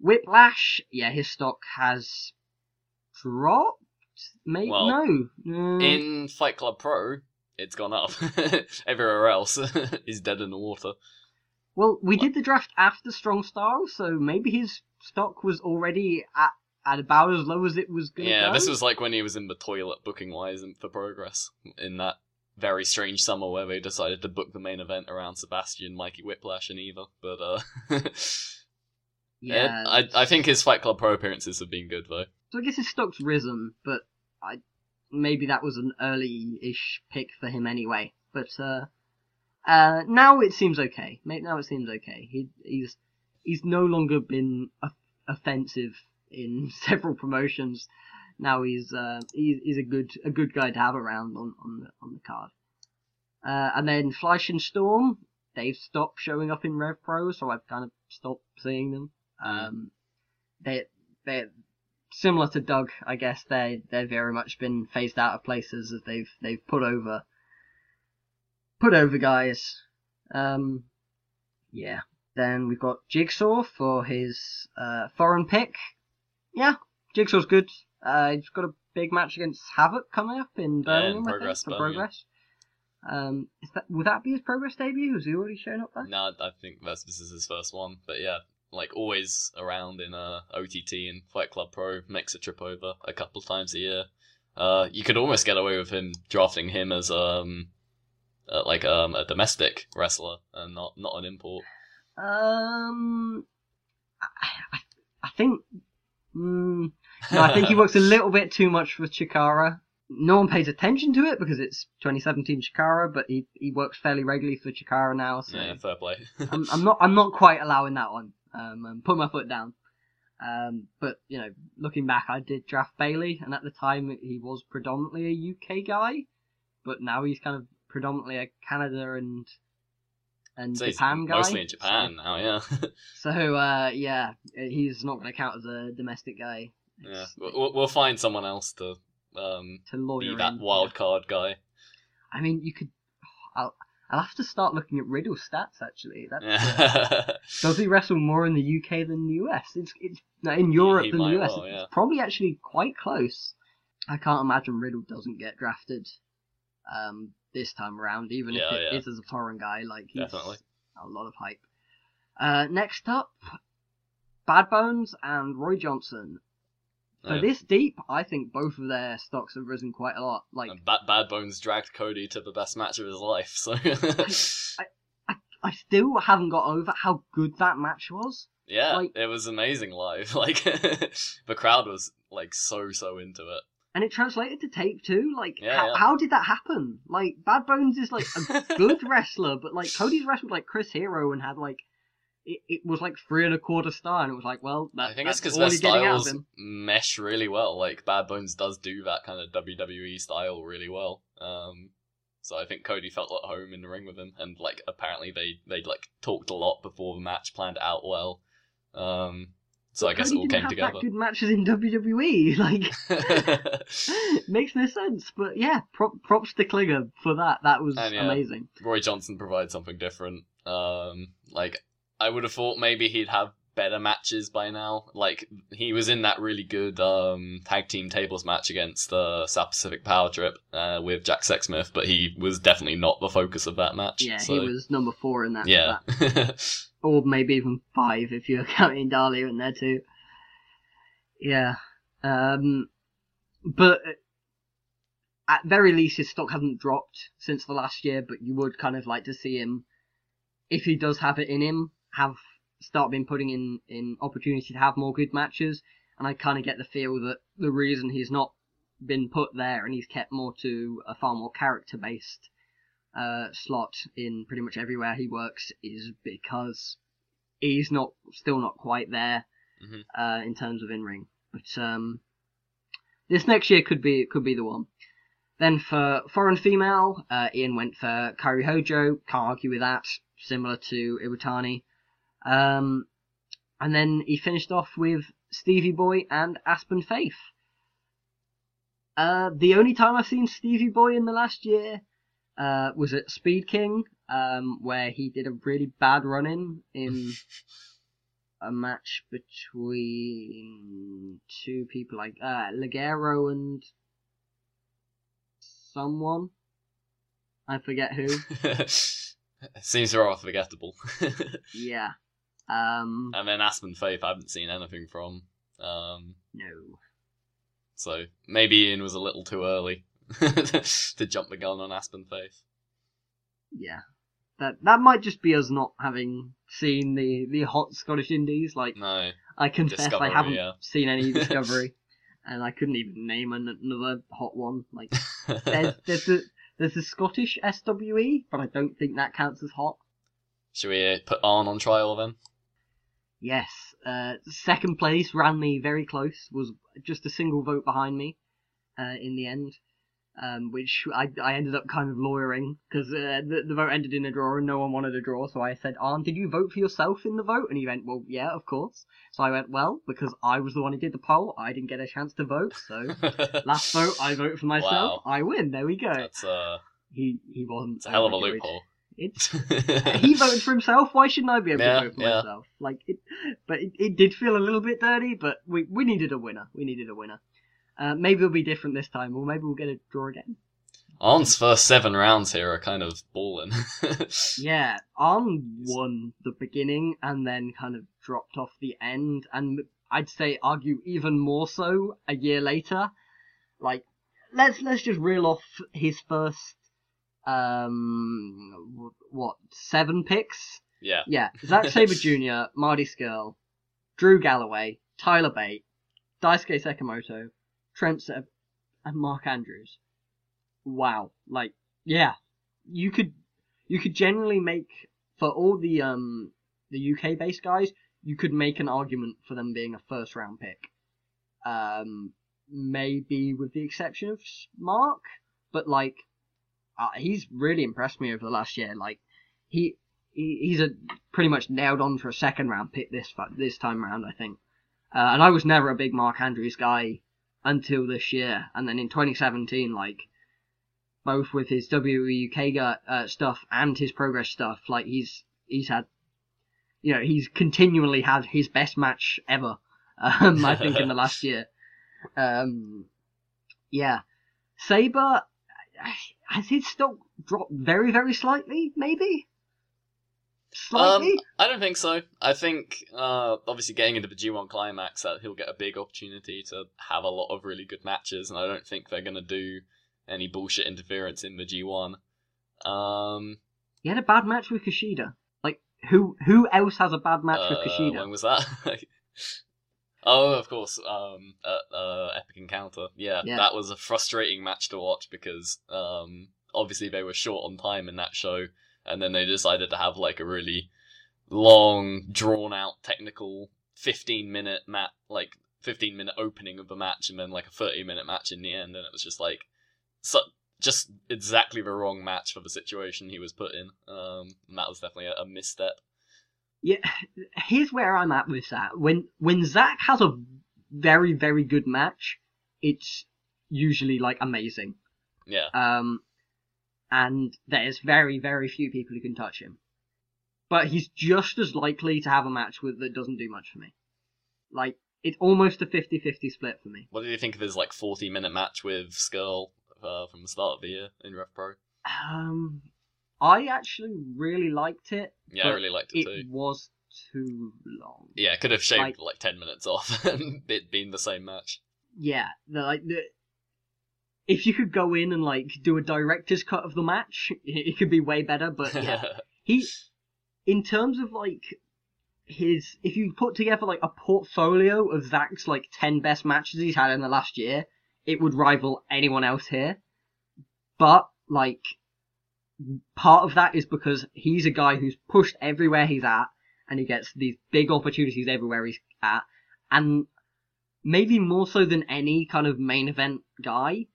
Whiplash, yeah, his stock has dropped. Maybe Well, no. Mm. in Fight Club Pro, it's gone up. Everywhere else is dead in the water. Well, we did the draft after Strong Style, so maybe his stock was already at, at about as low as it was going to Yeah, go. this was like when he was in the toilet booking wise for progress in that very strange summer where they decided to book the main event around Sebastian, Mikey Whiplash, and Eva. But uh, yeah. I I think his Fight Club Pro appearances have been good though. So I guess his stock's risen, but I maybe that was an early-ish pick for him anyway. But uh, uh, now it seems okay. Now it seems okay. He he's he's no longer been offensive in several promotions. Now he's uh he's, he's a good a good guy to have around on on the on the card. Uh, and then Fleisch and Storm, they've stopped showing up in Rev Pro, so I've kind of stopped seeing them. Um, they they similar to Doug, I guess they they've very much been phased out of places as they've they've put over put over guys. Um, yeah. Then we've got Jigsaw for his uh, foreign pick. Yeah, Jigsaw's good. Uh, he's got a big match against Havoc coming up in Yeah, Birmingham. in I think, for Birmingham. Progress. Um, is that would that be his Progress debut? Has he already shown up there? No, I think that's, this is his first one. But yeah, like always around in uh, OTT and Fight Club Pro, makes a trip over a couple of times a year. Uh, you could almost get away with him drafting him as um, uh, like um, a domestic wrestler and not not an import. Um, I, I, I think. Mm, no, I think he works a little bit too much for Chikara. No one pays attention to it because it's 2017 Chikara, but he he works fairly regularly for Chikara now. So yeah, fair play. I'm, I'm not I'm not quite allowing that one. Um, I'm putting my foot down. Um, but you know, looking back, I did draft Bailey, and at the time he was predominantly a UK guy, but now he's kind of predominantly a Canada and and So Japan guy. Mostly in Japan now, yeah. So, so uh, yeah, he's not going to count as a domestic guy. Yeah. We'll, we'll find someone else to um, to be that in. wild card guy. I mean, you could. I'll, I'll have to start looking at Riddle stats. Actually, that's, uh, does he wrestle more in the UK than the US? It's it's no, in Europe he than the US. well, yeah. It's probably actually quite close. I can't imagine Riddle doesn't get drafted um, this time around, even Yeah, if it is yeah. as a foreign guy. Like he's Definitely. a lot of hype. Uh, next up, Bad Bones and Roy Johnson. For Yeah. this deep, I think both of their stocks have risen quite a lot. Like And Bad, Bad Bones dragged Cody to the best match of his life, so I still haven't got over how good that match was. yeah, Like- it was amazing live. Like the crowd was like so so into it. And it translated to tape too. Like, Yeah, how, yeah. how did that happen? Like, Bad Bones is like a good wrestler, but like Cody's wrestled like Chris Hero and had like it, it was like three and a quarter star, and it was like, well, that, I think it's that's because all their getting out of styles mesh really well. Like Bad Bones does do that kind of WWE style really well. Um, so I think Cody felt at home in the ring with him, and like apparently they they like talked a lot before the match, planned it out well. Um, so I guess Cody it all came together. Good matches in WWE, like makes no sense. But yeah, prop, props to Klinger for that. That was And, yeah. amazing. Roy Johnson provides something different. Um, like I would have thought maybe he'd have better matches by now. Like he was in that really good um, tag team tables match against the South Pacific Power Trip uh, with Jack Sexsmith, but he was definitely not the focus of that match. Yeah, so, he was number four in that. Yeah, that. or maybe even five if you're counting Dahlia in there too. Yeah, um, but at very least his stock hasn't dropped since the last year. But you would kind of like to see him, if he does have it in him, have start been putting in in opportunity to have more good matches. And I kind of get the feel that the reason he's not been put there and he's kept more to a far more character based uh, slot in pretty much everywhere he works is because he's not still not quite there Mhm. uh, in terms of in ring. But um, this next year could be could be the one. Then for foreign female, uh, Ian went for Kairi Hojo. Can't argue with that. Similar to Iwatani. Um, and then he finished off with Stevie Boy and Aspen Faith. Uh, the only time I've seen Stevie Boy in the last year uh, was at Speed King, um, where he did a really bad run in in a match between two people like uh, Ligero and someone. I forget who. Seems rather forgettable. yeah. Um. and then Aspen Faith, I haven't seen anything from. Um, No. so maybe Ian was a little too early to jump the gun on Aspen Faith. Yeah. That that might just be us not having seen the the hot Scottish Indies. Like No. I confess, Discovery, I haven't yeah. seen any Discovery, and I couldn't even name an, another hot one. Like there's there's the there's the Scottish SWE, but I don't think that counts as hot. Should we uh, put Arn on trial then? Yes, uh, second place ran me very close. Was just a single vote behind me uh, in the end, um, which I, I ended up kind of lawyering because uh, the, the vote ended in a draw and no one wanted a draw. So I said, "Arn, did you vote for yourself in the vote?" And he went, "Well, yeah, of course." So I went, "Well, because I was the one who did the poll, I didn't get a chance to vote. So last vote, I vote for myself. Wow. I win. There we go." That's uh, He he wasn't. it's a hell of a loophole. It's he voted for himself. Why shouldn't I be able Yeah, to vote for yeah. myself? Like it, but it, it did feel a little bit dirty. But we we needed a winner. We needed a winner. Uh, maybe it'll be different this time, or maybe we'll get a draw again. Arn's first seven rounds here are kind of balling. Yeah, Arn won the beginning and then kind of dropped off the end, and I'd say argue even more so a year later. Like, let's let's just reel off his first um what seven picks yeah. Yeah, Zack Sabre Jr., Marty Scurll, Drew Galloway, Tyler Bate, Daisuke Sekimoto, Trent Sev, and Mark Andrews. Wow, like yeah, you could you could generally make for all the um the UK based guys, you could make an argument for them being a first round pick. Um, maybe with the exception of Mark, but like uh, he's really impressed me over the last year. Like he he, he's a pretty much nailed on for a second round pick this this time around, I think. Uh, and I was never a big Mark Andrews guy until this year, and then in 2017, like both with his WWE UK uh, stuff and his Progress stuff, like he's he's had, you know, he's continually had his best match ever. Um, I think in the last year. Um, yeah, Sabre has his stock dropped very very slightly, maybe. Slightly? Um, I don't think so. I think, uh, obviously, getting into the G1 climax, that he'll get a big opportunity to have a lot of really good matches, and I don't think they're going to do any bullshit interference in the G1. Um, he had a bad match with Kushida. Like, who who else has a bad match uh, with Kushida? When was that? oh, of course, um, uh, uh, Epic Encounter. Yeah, Yeah. that was a frustrating match to watch because, um, obviously they were short on time in that show, and then they decided to have like a really long, drawn out, technical 15 minute mat, like 15 minute opening of the match, and then like a 30 minute match in the end, and it was just like, so, just exactly the wrong match for the situation he was put in. Um, and that was definitely a, a misstep. Yeah, here's where I'm at with that. When when Zack has a very very good match, it's usually like amazing. Yeah. Um, and there's very very few people who can touch him. But he's just as likely to have a match with that doesn't do much for me. Like it's almost a 50-50 split for me. What did you think of his like 40 minute match with Scurll uh, from the start of the year in Rev Pro? Um, I actually really liked it. Yeah, I really liked it, It too. It was too long. Yeah, could have shaved like- like, 10 minutes off and it being the same match. yeah, the, like the if you could go in and like do a director's cut of the match, it, it could be way better. But yeah, he, in terms of like his, if you put together like a portfolio of Zack's like ten best matches he's had in the last year, it would rival anyone else here. But like, part of that is because he's a guy who's pushed everywhere he's at, and he gets these big opportunities everywhere he's at, and maybe more so than any kind of main event guy,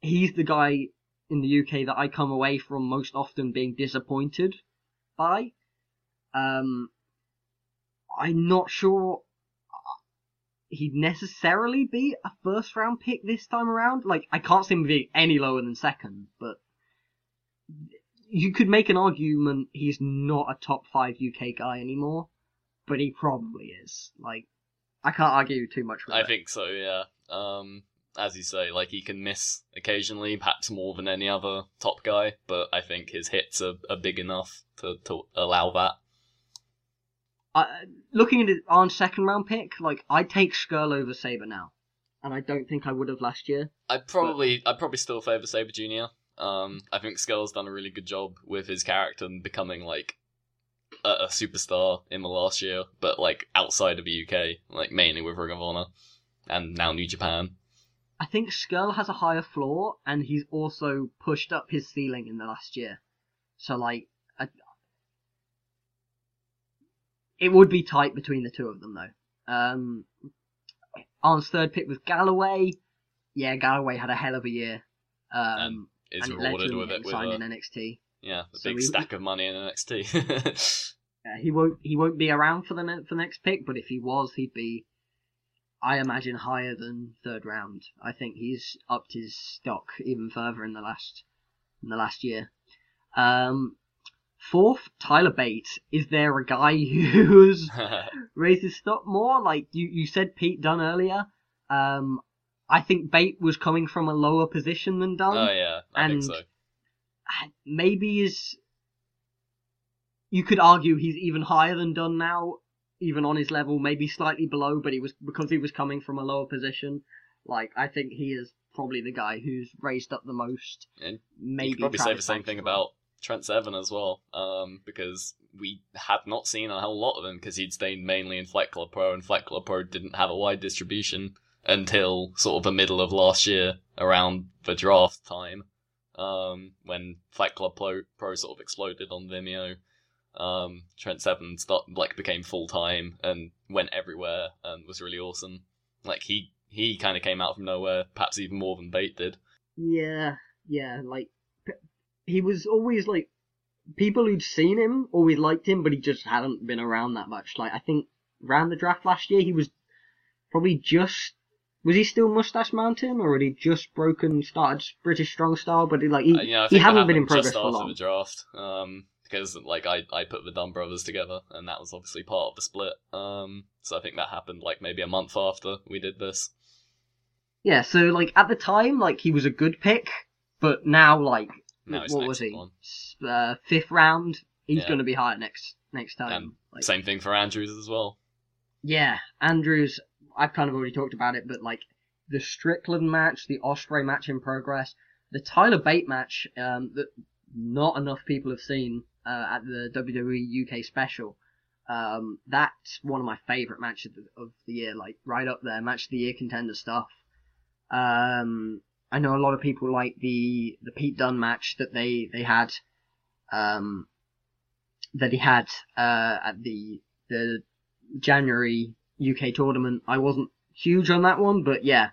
he's the guy in the UK that I come away from most often being disappointed by. Um, I'm not sure he'd necessarily be a first round pick this time around. Like, I can't see him being any lower than second, but you could make an argument he's not a top five UK guy anymore, but he probably is. Like, I can't argue too much with I it. think so, yeah. Um, as you say, like he can miss occasionally, perhaps more than any other top guy, but I think his hits are, are big enough to, to allow that. I, looking at it on second round pick, like I'd take Scurll over Sabre now, and I don't think I would have last year. I'd probably I'd probably still favour Sabre Junior. Um, I think Scurll's done a really good job with his character and becoming like a, a superstar in the last year, but like outside of the UK, like mainly with Ring of Honor and now New Japan. I think Scurll has a higher floor, and he's also pushed up his ceiling in the last year. So like, I, it would be tight between the two of them though. Um, Arn's third pick was Galloway. Yeah, Galloway had a hell of a year. Um, Is and it led to rewarded with it with signed a, in NXT. yeah, a So big we- stack of money in NXT. Uh, he won't he won't be around for the ne- for the next pick, but if he was, he'd be, I imagine, higher than third round. I think he's upped his stock even further in the last in the last year. Um, fourth, Tyler Bates. Is there a guy who's raised his stock more? Like you you said, Pete Dunne earlier. Um, I think Bate was coming from a lower position than Dunne. oh yeah, I and- think so. maybe is you could argue he's even higher than Dunne now, even on his level, maybe slightly below, but he was because he was coming from a lower position. Like I think he is probably the guy who's raised up the most. And Maybe you could probably say the same thing about Trent Seven as well, um, because we had not seen a whole lot of him because he'd stayed mainly in Fight Club Pro, and Fight Club Pro didn't have a wide distribution until sort of the middle of last year, around the draft time, um, when Fight Club Pro, Pro sort of exploded on Vimeo. Um, Trent Seven start like became full time and went everywhere and was really awesome. Like he he kind of came out from nowhere, perhaps even more than Bate did. Yeah, yeah, like he was always like people who'd seen him always liked him, but he just hadn't been around that much. Like I think around the draft last year, he was probably just was he still Mustache Mountain, or had he just broken started British Strong Style? But he like he, Uh, I he hadn't been in progress just for after long. the draft. Um, because like I, I put the Dunne brothers together, and that was obviously part of the split. Um, so I think that happened like maybe a month after we did this. Yeah, so like at the time, like he was a good pick, but now like Now what was he? Uh, fifth round. He's Yeah. going to be higher next next time. Like, Same thing for Andrews as well. Yeah, Andrews. I've kind of already talked about it, but like the Strickland match, the Ospreay match in progress, the Tyler Bate match um, that not enough people have seen uh, at the WWE UK special. Um, that's one of my favorite matches of the, year, like right up there, match of the year contender stuff. Um, I know a lot of people like the the Pete Dunne match that they they had, um, that he had uh, at the the January UK tournament. I wasn't huge on that one, but yeah,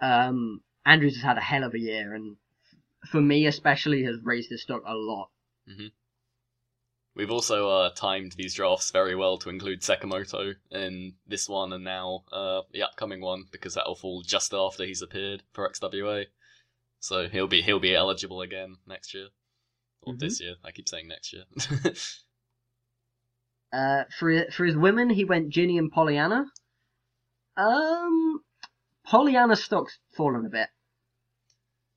um, Andrews has had a hell of a year, and for me especially, has raised his stock a lot. We've also uh, timed these drafts very well to include Sekimoto in this one and now uh, the upcoming one because that'll fall just after he's appeared for XWA. So he'll be he'll be eligible again next year or Mhm. this year. I keep saying next year. Uh, for for his women, he went Jinny and Pollyanna. Um, Pollyanna stock's fallen a bit.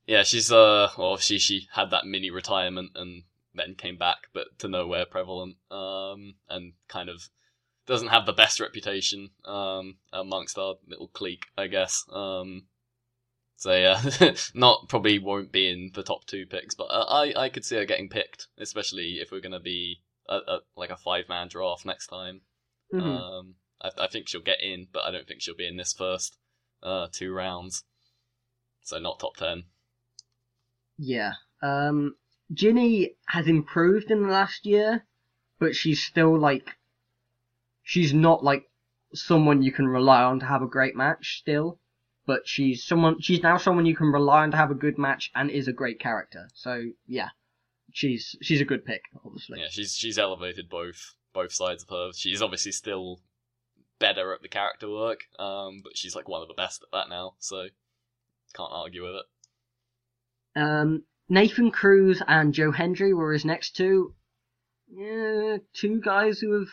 yeah, she's uh well she she had that mini retirement and then came back, but to nowhere prevalent. Um, and kind of doesn't have the best reputation um amongst our little clique, I guess. Um, So yeah, not probably won't be in the top two picks, but I I could see her getting picked, especially if we're gonna be a, a, like a five man draft next time. Mhm. Um, I, I think she'll get in, but I don't think she'll be in this first uh two rounds. So not top ten. Yeah. Um, Jinny has improved in the last year, but she's still like, she's not like someone you can rely on to have a great match still. But she's someone, she's now someone you can rely on to have a good match and is a great character. So yeah, she's, she's a good pick, obviously. Yeah, she's she's elevated both both sides of her. She's obviously still better at the character work, um, but she's like one of the best at that now, so can't argue with it. Um, Nathan Cruz and Joe Hendry were his next two. Yeah, two guys who have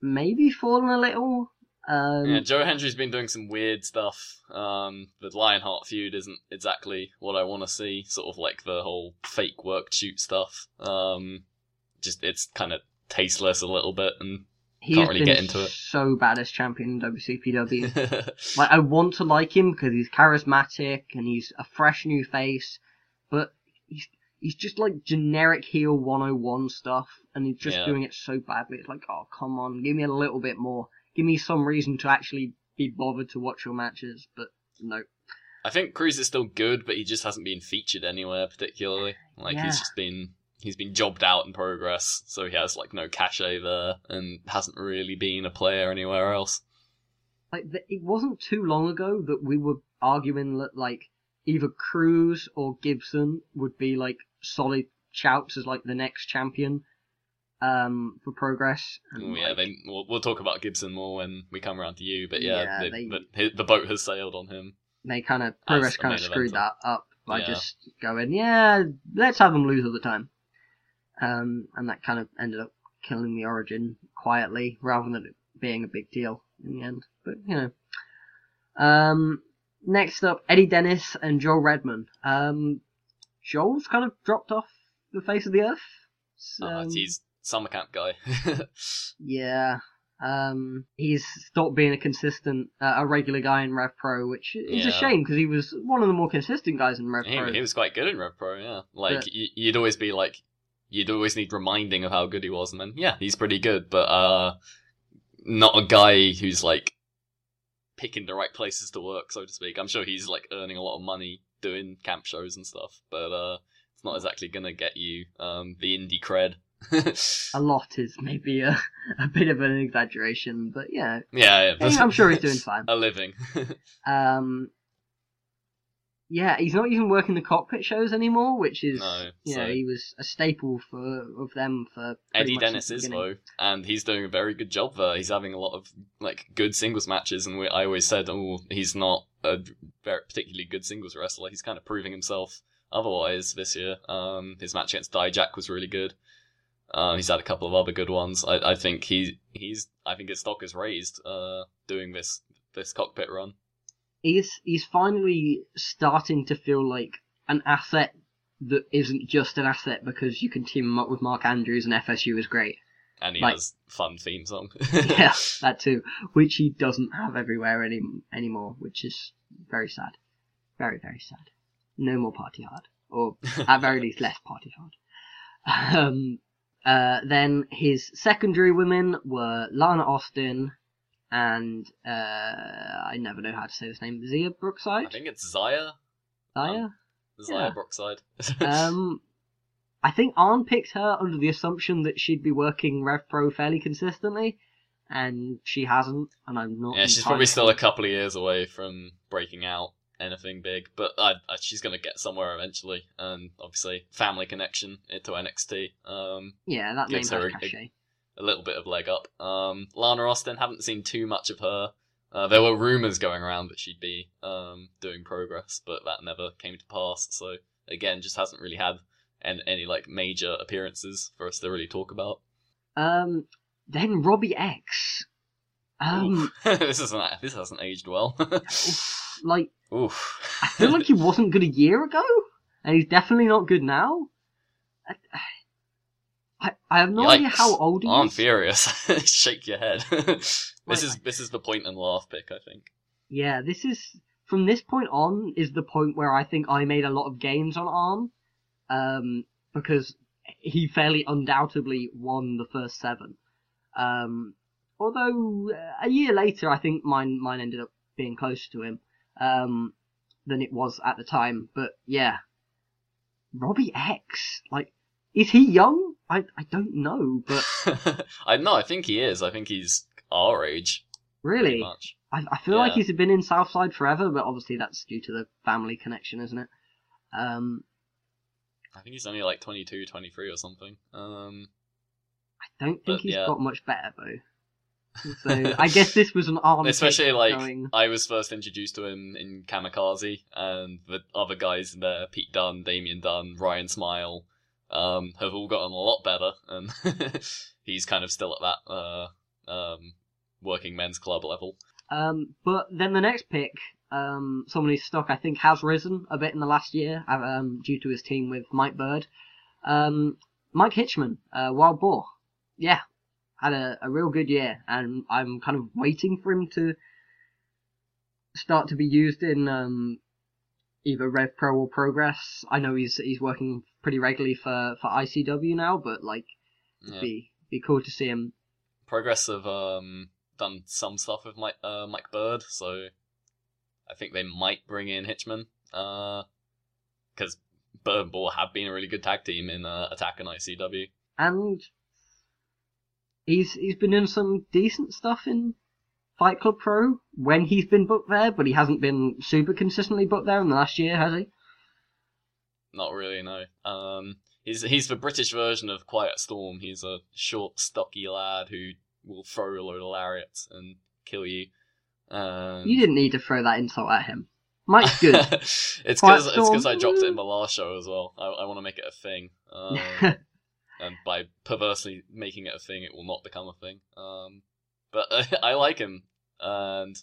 maybe fallen a little. Um, Yeah, Joe Hendry's been doing some weird stuff. Um, the Lionheart feud isn't exactly what I want to see. Sort of like the whole fake work shoot stuff. Um, just it's kind of tasteless a little bit, and he can't really get into it. so bad as champion in WCPW. like I want to like him because he's charismatic and he's a fresh new face, but he's he's just like generic heel 101 stuff, and he's just Yeah. doing it so badly. It's like, oh come on, give me a little bit more. Give me some reason to actually be bothered to watch your matches, but no. I think Cruz is still good, but he just hasn't been featured anywhere particularly. Like Yeah. he's just been he's been jobbed out in progress, so he has like no cachet there, and hasn't really been a player anywhere else. like th- it wasn't too long ago that we were arguing that like either Cruz or Gibson would be like solid shouts as like the next champion um for progress. And, yeah, like, they, we'll, we'll talk about Gibson more when we come around to you, but yeah, Yeah, they, they- the, the boat has sailed on him. they kind of progress kind of screwed that up by Yeah. just going yeah let's have them lose all the time, um and that kind of ended up killing the origin quietly rather than it being a big deal in the end. But you know, um next up Eddie Dennis and Joel Redman. Um, Joel's kind of dropped off the face of the earth. So, Uh, he's summer camp guy. yeah. Um, he's stopped being a consistent, uh, a regular guy in Rev Pro, which is Yeah. a shame because he was one of the more consistent guys in Rev he, Pro. he was quite good in Rev Pro, yeah. Like But- y- you'd always be like, you'd always need reminding of how good he was, and then yeah, he's pretty good, but uh, not a guy who's like picking the right places to work, so to speak. I'm sure he's like earning a lot of money doing camp shows and stuff, but uh, it's not exactly gonna get you um the indie cred. A lot is maybe a, a bit of an exaggeration, but yeah, yeah, yeah. I'm sure he's doing fine. a living. Um, Yeah, he's not even working the cockpit shows anymore, which is No, you know so- he was a staple for of them for Eddie Dennis is though, and he's doing a very good job there. He's having a lot of like good singles matches, and we, I always said, oh, he's not a very particularly good singles wrestler. He's kind of proving himself otherwise this year. Um, his match against Dijak was really good. Um, he's had a couple of other good ones. I, I think he he's I think his stock is raised uh, doing this this cockpit run. He's he's finally starting to feel like an asset that isn't just an asset because you can team him up with Mark Andrews and FSU is great. and he Like- has fun theme song. yeah, that too, which he doesn't have everywhere any anymore, which is very sad, very very sad. No more party hard, or at very least less party hard. Um, uh, then his secondary women were Lana Austin and uh, I never know how to say this name, Zia Brookside. I think it's Zaya, Zia. Zaya Yeah. Brookside. Um, I think Arn picked her under the assumption that she'd be working Rev Pro fairly consistently, and she hasn't. And I'm not. yeah, she's probably still a couple of years away from breaking out anything big, but I, I, she's going to get somewhere eventually. And obviously, family connection into NXT. Um, Yeah, that gives her a- a little bit of leg up. Um, Lana Austin, haven't seen too much of her. Uh, there were rumors going around that she'd be um, doing progress, but that never came to pass. So again, just hasn't really had an, any like major appearances for us to really talk about. Um, then Robbie X. Um, this isn't this hasn't aged well. like Oof. I feel like he wasn't good a year ago, and he's definitely not good now. I, I, I have no idea how old he I'm is. furious. Shake your head. this Like- is this is the point and laugh pick, I think. Yeah, this is from this point on is the point where I think I made a lot of gains on Arn, um, because he fairly undoubtedly won the first seven. Um, although uh, a year later, I think mine mine ended up being closer to him um, than it was at the time. But yeah, Robbie X, like, is he young? I I don't know, but I no, I think he is. I think he's our age, really, much. I, I feel like he's been in Southside forever, but obviously that's due to the family connection, isn't it? Um, I think he's only like 22, 23 or something. Um, I don't think he's yeah. got much better though. So I guess this was an arm. especially like going, I was first introduced to him in Kamikaze, and the other guys in there, Pete Dunne, Damian Dunne, Ryan Smile, um, have all gotten a lot better, and he's kind of still at that uh, um, working men's club level. Um, but then the next pick, um, someone whose stock I think has risen a bit in the last year, uh, um, due to his team with Mike Bird. Um, Mike Hitchman, uh, Wild Boar. Yeah, had a, a real good year, and I'm kind of waiting for him to start to be used in um, either Rev Pro or Progress. I know he's he's working pretty regularly for, for ICW now, but like Yeah. be be cool to see him. Progress have um, done some stuff with Mike, uh, Mike Bird, so I think they might bring in Hitchman, because Bird and Boar have been a really good tag team in uh, Attack and ICW. and he's he's been doing some decent stuff in Fight Club Pro when he's been booked there, but he hasn't been super consistently booked there in the last year, has he? Not really, no. Um, he's he's the British version of Quiet Storm. He's a short, stocky lad who will throw a load of lariats and kill you. Um, You didn't need to throw that insult at him. Mike's good. it's because it's because I dropped it in the last show as well. I, I want to make it a thing, um, and by perversely making it a thing, it will not become a thing. Um, but I like him, and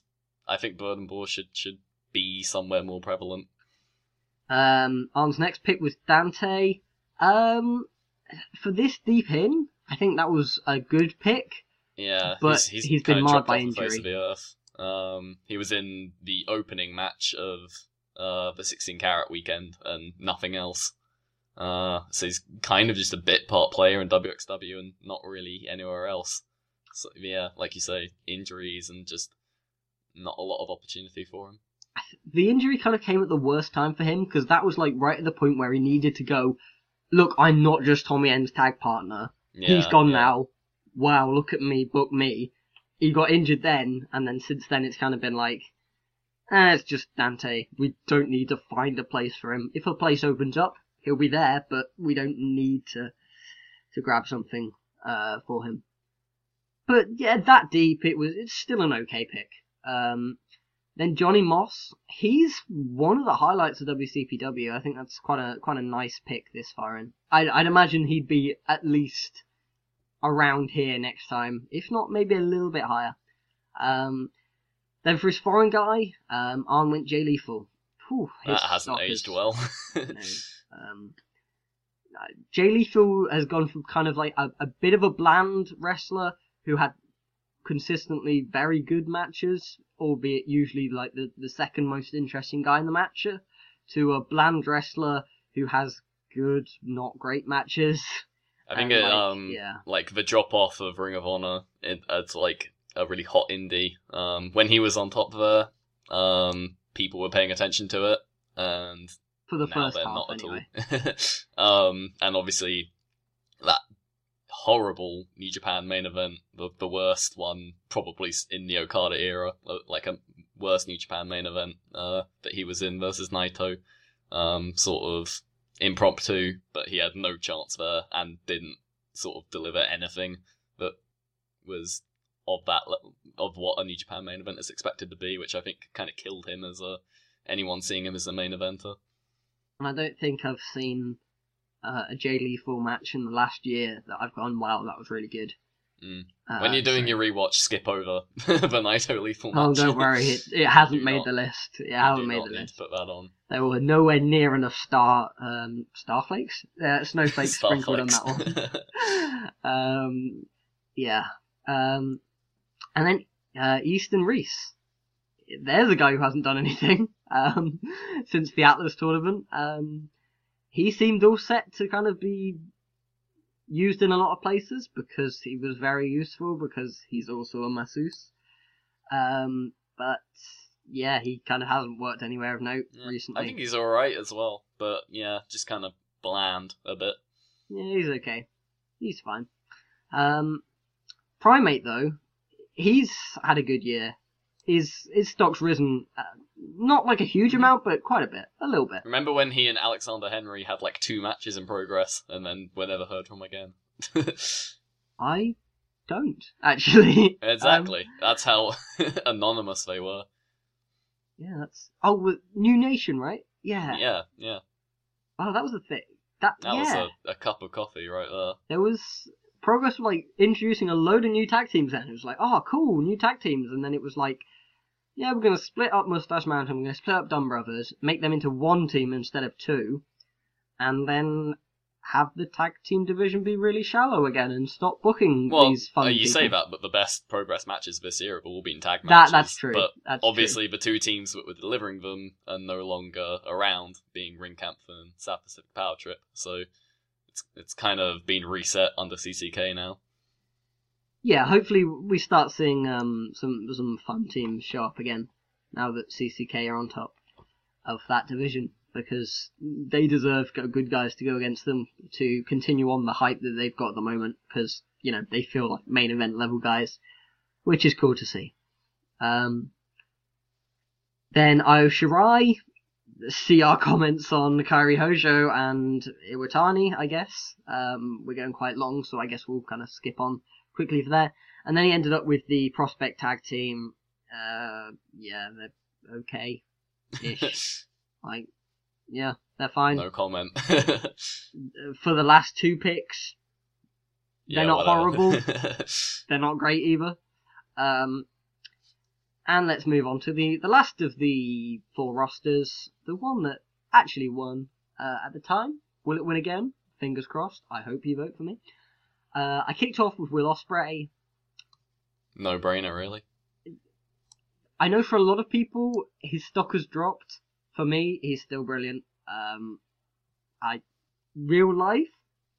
I think Bird and Boar should should be somewhere more prevalent. um, Arn's next pick was Dante. Um, for this deep in, I think that was a good pick. Yeah, But he's, he's, he's been marred by off the face injury. of the earth. Um, he was in the opening match of uh, the 16 carat weekend and nothing else. Uh, so he's kind of just a bit part player in WXW and not really anywhere else. So yeah, like you say, injuries and just not a lot of opportunity for him. the injury kind of came at the worst time for him because that was like right at the point where he needed to go. Look, I'm not just Tommy End's tag partner. Yeah, He's gone yeah. now. Wow, look at me, book me. He got injured then, and then since then it's kind of been like, eh, it's just Dante. We don't need to find a place for him. If a place opens up, he'll be there, but we don't need to to grab something uh, for him. But yeah, that deep, it was. It's still an okay pick. Um, then Johnny Moss, he's one of the highlights of WCPW. I think that's quite a quite a nice pick this far in. I'd, I'd imagine he'd be at least around here next time, if not maybe a little bit higher. Um, then for his foreign guy, um, Arn went Jay Lethal. Whew, That hasn't aged well. no. Um, Jay Lethal has gone from kind of like a, a bit of a bland wrestler who had consistently very good matches, albeit usually like the, the second most interesting guy in the match, to a bland wrestler who has good, not great matches. I think And, it, like, um, yeah. like the drop off of Ring of Honor, it, it's like a really hot indie. Um, when he was on top there, um, people were paying attention to it, and For the now first half, not anyway. at all. um, and obviously that horrible New Japan main event, the the worst one probably in the Okada era, uh, like a worst New Japan main event uh, that he was in versus Naito, um, sort of impromptu, but he had no chance there and didn't sort of deliver anything that was of that of what a New Japan main event is expected to be, which I think kind of killed him as a anyone seeing him as a main eventer. And I don't think I've seen uh, a Jay Lethal match in the last year that I've gone, wow, that was really good. Mm. Uh, when you're doing so- your rewatch, skip over the Naito Lethal match. Oh, don't worry, it, it hasn't made not- the list. It hasn't made the need list. to put that on. There were nowhere near enough star um, starflakes, uh, snowflakes sprinkled on that one. Um, yeah. Um, and then uh, Easton Reese. There's a guy who hasn't done anything um, since the Atlas tournament. Um, he seemed all set to kind of be used in a lot of places because he was very useful because he's also a masseuse. Um, but yeah, he kind of hasn't worked anywhere of note Yeah, recently. I think he's alright as well, but yeah, just kind of bland a bit. Yeah, he's okay. He's fine. Um, Primate though, he's had a good year. His his stock's risen, uh, not like a huge amount, but quite a bit, a little bit. Remember when he and Alexander Henry had like two matches in progress and then we never heard from again? I don't actually. Um, exactly. That's how anonymous they were. yeah, that's oh, with New Nation, right? Yeah. Yeah, yeah. Oh, that was a thing. That, That yeah. was a, a cup of coffee right there. there was progress with, like introducing a load of new tag teams and It was like, oh cool, new tag teams and then it was like yeah, we're gonna split up Mustache Mountain, we're gonna split up Dunne Brothers, make them into one team instead of two, and then have the tag team division be really shallow again and stop booking Well, these fun uh, you say that, but the best progress matches this year have all been tag That matches. that's true. But that's true. obviously, the two teams that were delivering them are no longer around, being Ringkampf and South Pacific Power Trip. So it's it's kind of been reset under CCK now. Yeah, hopefully we start seeing um some some fun teams show up again now that CCK are on top of that division because they deserve good guys to go against them to continue on the hype that they've got at the moment because you know they feel like main event level guys, which is cool to see. Um, then Io Shirai, see our comments on Kairi Hojo and Iwatani, I guess. Um, we're going quite long, so I guess we'll kind of skip on quickly for there. And then he ended up with the prospect tag team. Uh, yeah, they're okay. Ish. like, yeah, they're fine. no comment. Uh, For the last two picks, they're Yeah, not whatever. horrible. they're not great either. Um, and let's move on to the, the last of the four rosters, the one that actually won uh, at the time. Will it win again? Fingers crossed. I hope you vote for me. Uh, I kicked off with Will Ospreay. no brainer, really. I know for a lot of people his stock has dropped. For me, he's still brilliant. Um, I real life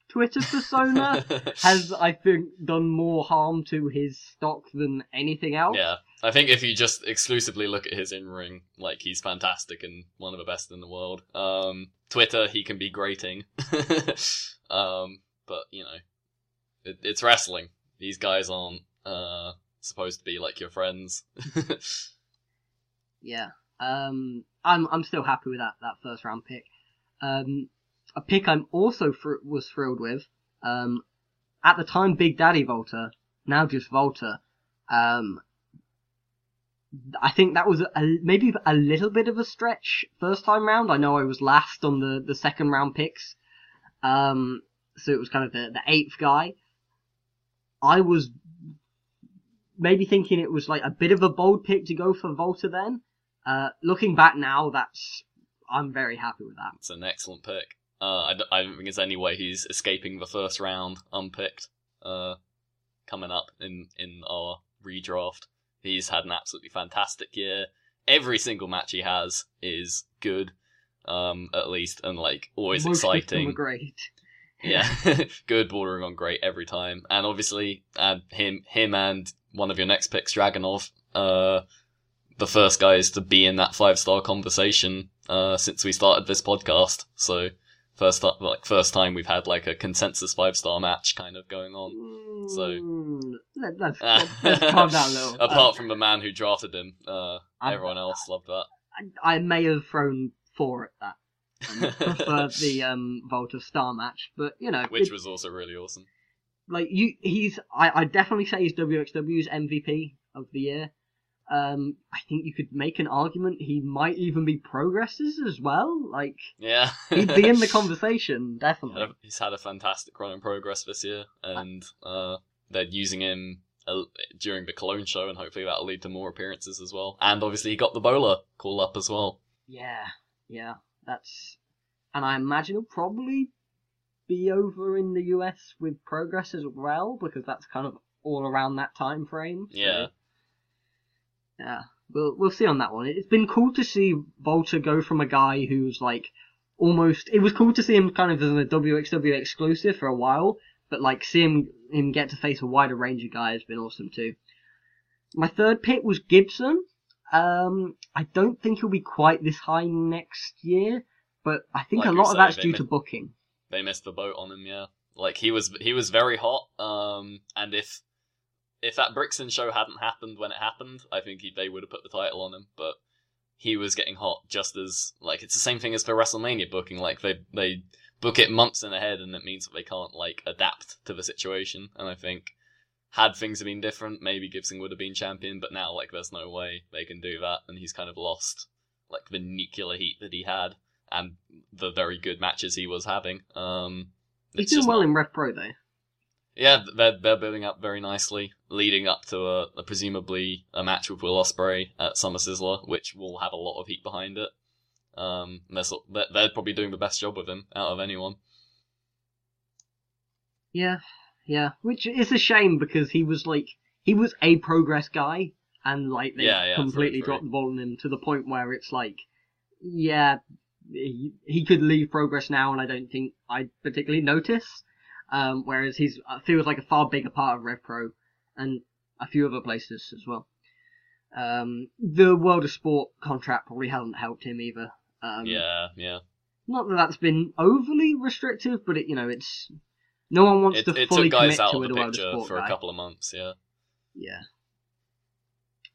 Twitter persona has I think done more harm to his stock than anything else. Yeah, I think if you just exclusively look at his in ring, like he's fantastic and one of the best in the world. Um, Twitter, he can be grating, um, but you know, it, it's wrestling. These guys aren't uh, supposed to be like your friends. Yeah. Um, I'm I'm still happy with that that first round pick. Um, a pick I'm also fr- was thrilled with. Um, at the time, Big Daddy WALTER, now just WALTER. Um, I think that was a, maybe a little bit of a stretch first time round. I know I was last on the, the second round picks. Um, so it was kind of the, the eighth guy. I was maybe thinking it was like a bit of a bold pick to go for WALTER then. Uh, looking back now, that's, I'm very happy with that. It's an excellent pick. Uh, I, d- I don't think there's any way he's escaping the first round unpicked. Uh, coming up in in our redraft, he's had an absolutely fantastic year. Every single match he has is good, um, at least, and like always Most of them are exciting. great. Yeah, good, bordering on great every time. And obviously, uh, him, him, and one of your next picks, Dragunov, uh, the first guys to be in that five star conversation uh, since we started this podcast. So first, ti- like first time we've had like a consensus five star match kind of going on. So- Mm, let, let's, let's, let's calm down a little. Apart from the man who drafted him, uh, everyone else loved that. I, I may have thrown four at that. Prefer the um, WALTER Starr match, but you know, Which it- was also really awesome. like you, he's. I, I definitely say he's WXW's MVP of the year. Um, I think you could make an argument he might even be Progress's as well. Like Yeah, he'd be in the conversation, definitely. he's had a fantastic run in progress this year, and uh, they're using him uh, during the Cologne show, and hopefully that'll lead to more appearances as well. And obviously, he got the bowler call up as well. Yeah, yeah, that's, and I imagine it'll probably be over in the US with Progress as well because that's kind of all around that time frame. so- Yeah. yeah. We'll we'll see on that one. It's been cool to see WALTER go from a guy who's like almost. It was cool to see him kind of as a WXW exclusive for a while, but like see him him get to face a wider range of guys has been awesome too. My third pick was Gibson. Um, I don't think he'll be quite this high next year, but I think Like a lot of that's due may- to booking. They missed the boat on him, yeah. Like he was, he was very hot. Um, and if if that Brixton show hadn't happened when it happened, I think he, they would have put the title on him. But he was getting hot just as like it's the same thing as for WrestleMania booking. Like they they book it months in ahead, and it means that they can't like adapt to the situation. And I think had things been different, maybe Gibson would have been champion. But now, like, there's no way they can do that, and he's kind of lost like the nuclear heat that he had and the very good matches he was having. Um, He's doing well not- in Rev Pro though. yeah, they're they're building up very nicely, leading up to a, a presumably a match with Will Ospreay at Summer Sizzler, which will have a lot of heat behind it. Um, they're, sort- they're they're probably doing the best job with him out of anyone. Yeah, yeah. Which is a shame because he was like he was a progress guy, and like they Yeah, yeah, completely true, true. dropped the ball on him to the point where it's like, yeah, he, he could leave progress now, and I don't think I particularly notice. Um, whereas he's feels like a far bigger part of Rev Pro and a few other places as well. Um, the World of Sport contract probably hasn't helped him either. Um, yeah, yeah. not that that's been overly restrictive, but it, you know, it's no one wants It, to it fully commit out to a the World of picture Sport for guy. a couple of months. Yeah, Yeah.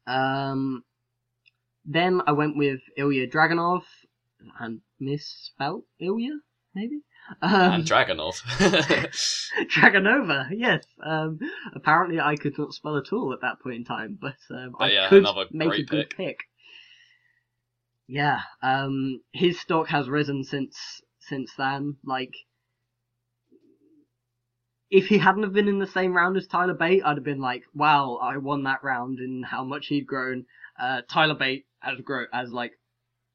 Um. Then I went with Ilya Dragunov and misspelt Ilya, maybe. Um, and Dragonov. Dragonova, yes. Um, apparently I could not spell at all at that point in time, but um, But I yeah, could make a great good pick. pick. Yeah, um, his stock has risen since since then. Like, if he hadn't have been in the same round as Tyler Bate, I'd have been like, "Wow, I won that round," and how much he'd grown. Uh, Tyler Bate has grown, has like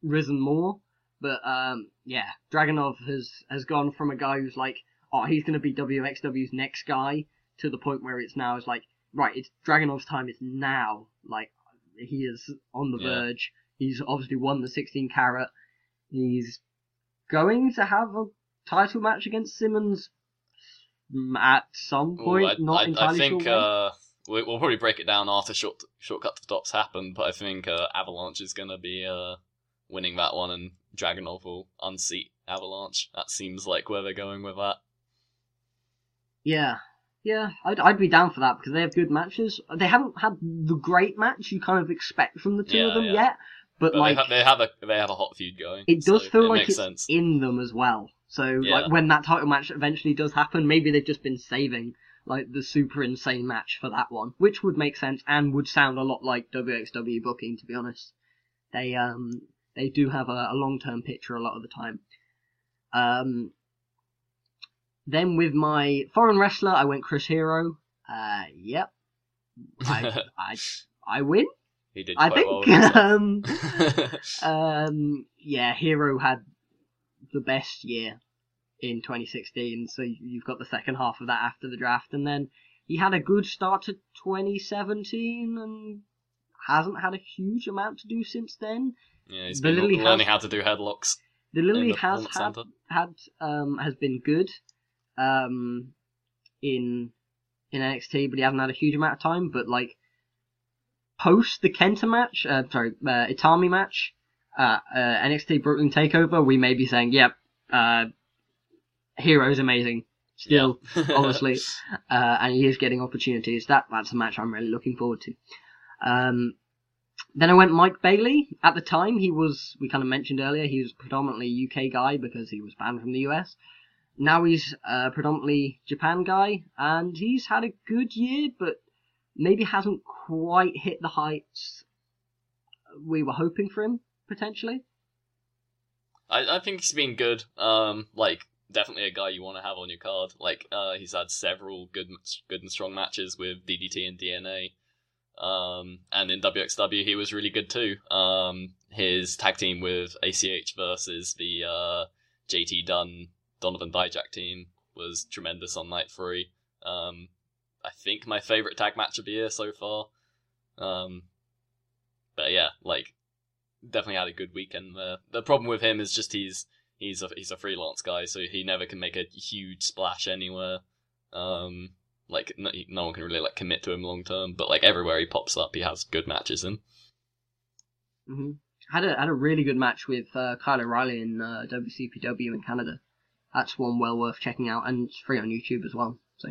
risen more, but um, yeah, Dragunov has has gone from a guy who's like, oh, he's going to be WXW's next guy, to the point where it's now is like, right, it's Dragunov's time is now. Like, he is on the Yeah. verge. He's obviously won the 16 carat. He's going to have a title match against Simmons mm, at some Ooh, point. I, not I, entirely I think sure. uh, we, we'll probably break it down after short shortcut to tops happen, but I think uh, Avalanche is going to be uh, winning that one, and Dragunov will unseat Avalanche. That seems like where they're going with that. Yeah, yeah, I'd I'd be down for that because they have good matches. They haven't had the great match you kind of expect from the two Yeah, of them yeah. yet, but, But like they, ha- they have a they have a hot feud going. it does so feel it like makes it's sense. in them as well. So Yeah. like when that title match eventually does happen, maybe they've just been saving like the super insane match for that one, which would make sense and would sound a lot like WXW booking to be honest. They um they do have a, a long term picture a lot of the time. Um then with my foreign wrestler I went Chris Hero. Uh yep. I I I win, he did I quite well think. with um um, yeah, Hero had the best year in 2016, so you've got the second half of that after the draft, and then he had a good start to 2017 and hasn't had a huge amount to do since then. yeah, he's the been Lily learning has- how to do headlocks. The Lily the has had center. had um has been good um in in NXT, but he hasn't had a huge amount of time. But like post the Kenta match, uh, sorry, uh, Itami match, uh, uh, NXT Brooklyn Takeover, we may be saying, yep, uh, Hero's amazing. Still, Yeah. obviously, uh, and he is getting opportunities. That that's a match I'm really looking forward to. Um, then I went Mike Bailey. At the time, he was we kind of mentioned earlier he was predominantly UK guy because he was banned from the US. Now he's a predominantly Japan guy, and he's had a good year, but maybe hasn't quite hit the heights we were hoping for him potentially. I, I think he's been good. Um, like definitely a guy you want to have on your card. Like uh, he's had several good, good and strong matches with DDT and DNA. Um, and in WXW he was really good too. Um, his tag team with ACH versus the uh, JT Dunn Donovan Dijak team was tremendous on night three. Um, I think my favorite tag match of the year so far. Um, but yeah, like definitely had a good weekend there. The problem with him is just he's he's a he's a freelance guy, so he never can make a huge splash anywhere. Um, like no, no one can really like commit to him long term, but like everywhere he pops up, he has good matches in. hmm Had a had a really good match with uh, Kyle O'Reilly in uh, WCPW in Canada. That's one well worth checking out, and it's free on YouTube as well. So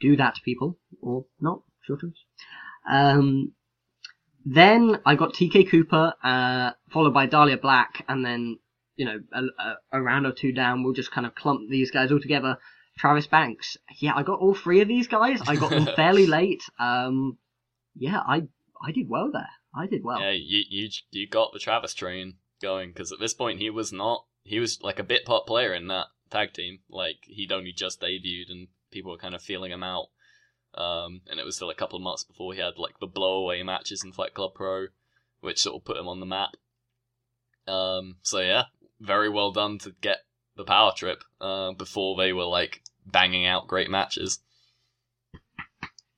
do that, people, or not. Sure choice. Um, then I got TK Cooper, uh, followed by Dahlia Black, and then you know a, a, a round or two down, we'll just kind of clump these guys all together. Travis Banks. Yeah, I got all three of these guys. I got them fairly late. Um, yeah, I I did well there. I did well. Yeah, you you you got the Travis train going because at this point he was not he was like a bit part player in that tag team. Like he'd only just debuted and people were kind of feeling him out. Um, and it was still a couple of months before he had like the blowaway matches in Fight Club Pro, which sort of put him on the map. Um, so yeah, very well done to get the power trip uh, before they were like banging out great matches.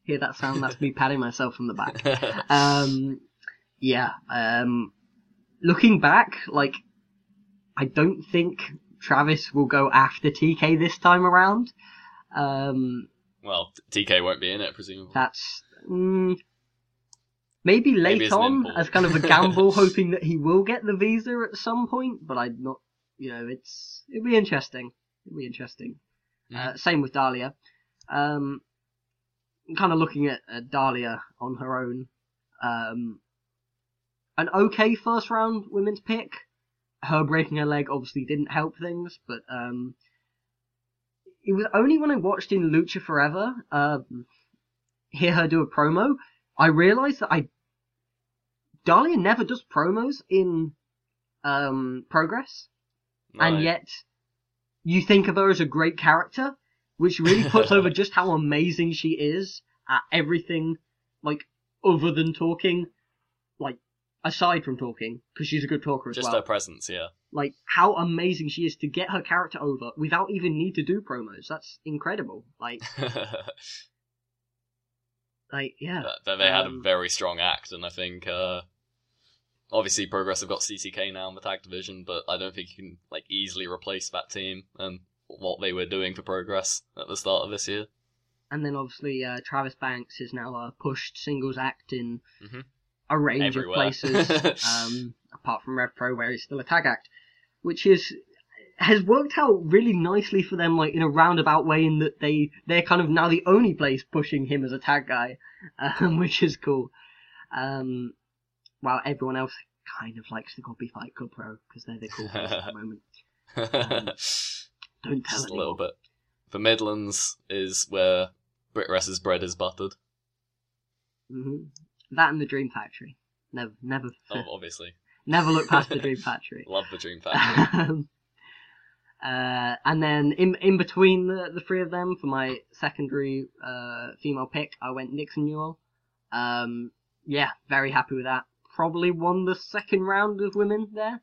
Hear that sound? That's me patting myself on the back. Um, yeah. Um, looking back, like, I don't think Travis will go after TK this time around. Um, well, TK won't be in it, presumably. that's mm, maybe late Maybe on as kind of a gamble, hoping that he will get the visa at some point. But I'm not. You know, it's it'll be interesting. It'll be interesting. Uh, same with Dahlia. Um, kind of looking at, at Dahlia on her own. Um, an okay first round women's pick. Her breaking her leg obviously didn't help things, but um, it was only when I watched in Lucha Forever, um, hear her do a promo, I realized that I Dahlia never does promos in um, Progress and yet you think of her as a great character, which really puts over just how amazing she is at everything, like other than talking, like aside from talking, because she's a good talker as just well. Just her presence, yeah. Like how amazing she is to get her character over without even need to do promos. That's incredible. Like, like yeah, But- they had a Um, very strong act, and I think uh, obviously Progress have got CCK now in the tag division, but I don't think you can like easily replace that team and what they were doing for Progress at the start of this year. and then obviously uh, Travis Banks is now a pushed singles act in Mhm. a range Everywhere. of places, um, apart from Rev Pro where he's still a tag act, which is has worked out really nicely for them, like in a roundabout way, in that they they're kind of now the only place pushing him as a tag guy, um, which is cool. Um, while everyone else kind of likes the copy Fight Club Pro because they're the cool place at the moment. Um, Don't tell Just a little bit. The Midlands is where Brit bread is buttered. hmm That and the Dream Factory. Never, never, Oh, obviously. Never look past the Dream Factory. Love the Dream Factory. Um, uh, and then in in between the, the three of them for my secondary uh, female pick, I went Nixon Newell. Um, yeah, very happy with that. Probably won the second round of women there.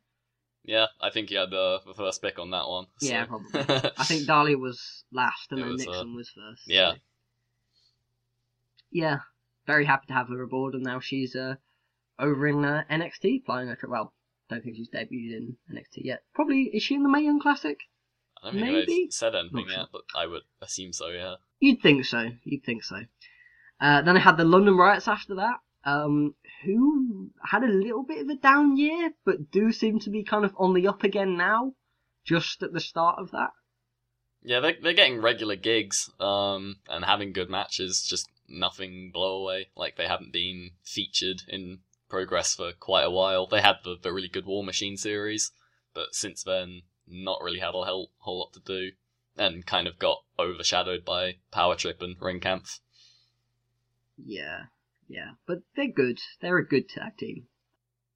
yeah, I think you had the, the first pick on that one. so- Yeah, probably. I think Dahlia was last and It then was, uh, Nixon was first. so- yeah. Yeah, very happy to have her aboard, and now she's uh, over in uh, NXT playing a well. Don't think she's debuted in NXT yet. Probably is she in the Mae Young Classic? I don't think Maybe? said anything Not sure. yet, but I would assume so, yeah. You'd think so. You'd think so. Uh, then I had the London Riots after that, um, who had a little bit of a down year, but do seem to be kind of on the up again now, just at the start of that. Yeah, they're, they're getting regular gigs um, and having good matches, just nothing blow away. Like, they haven't been featured in Progress for quite a while. They had the, the really good War Machine series, but since then, not really had a whole, whole lot to do, and kind of got overshadowed by Power Trip and Ringkampf. Yeah, yeah, but they're good. They're a good tag team.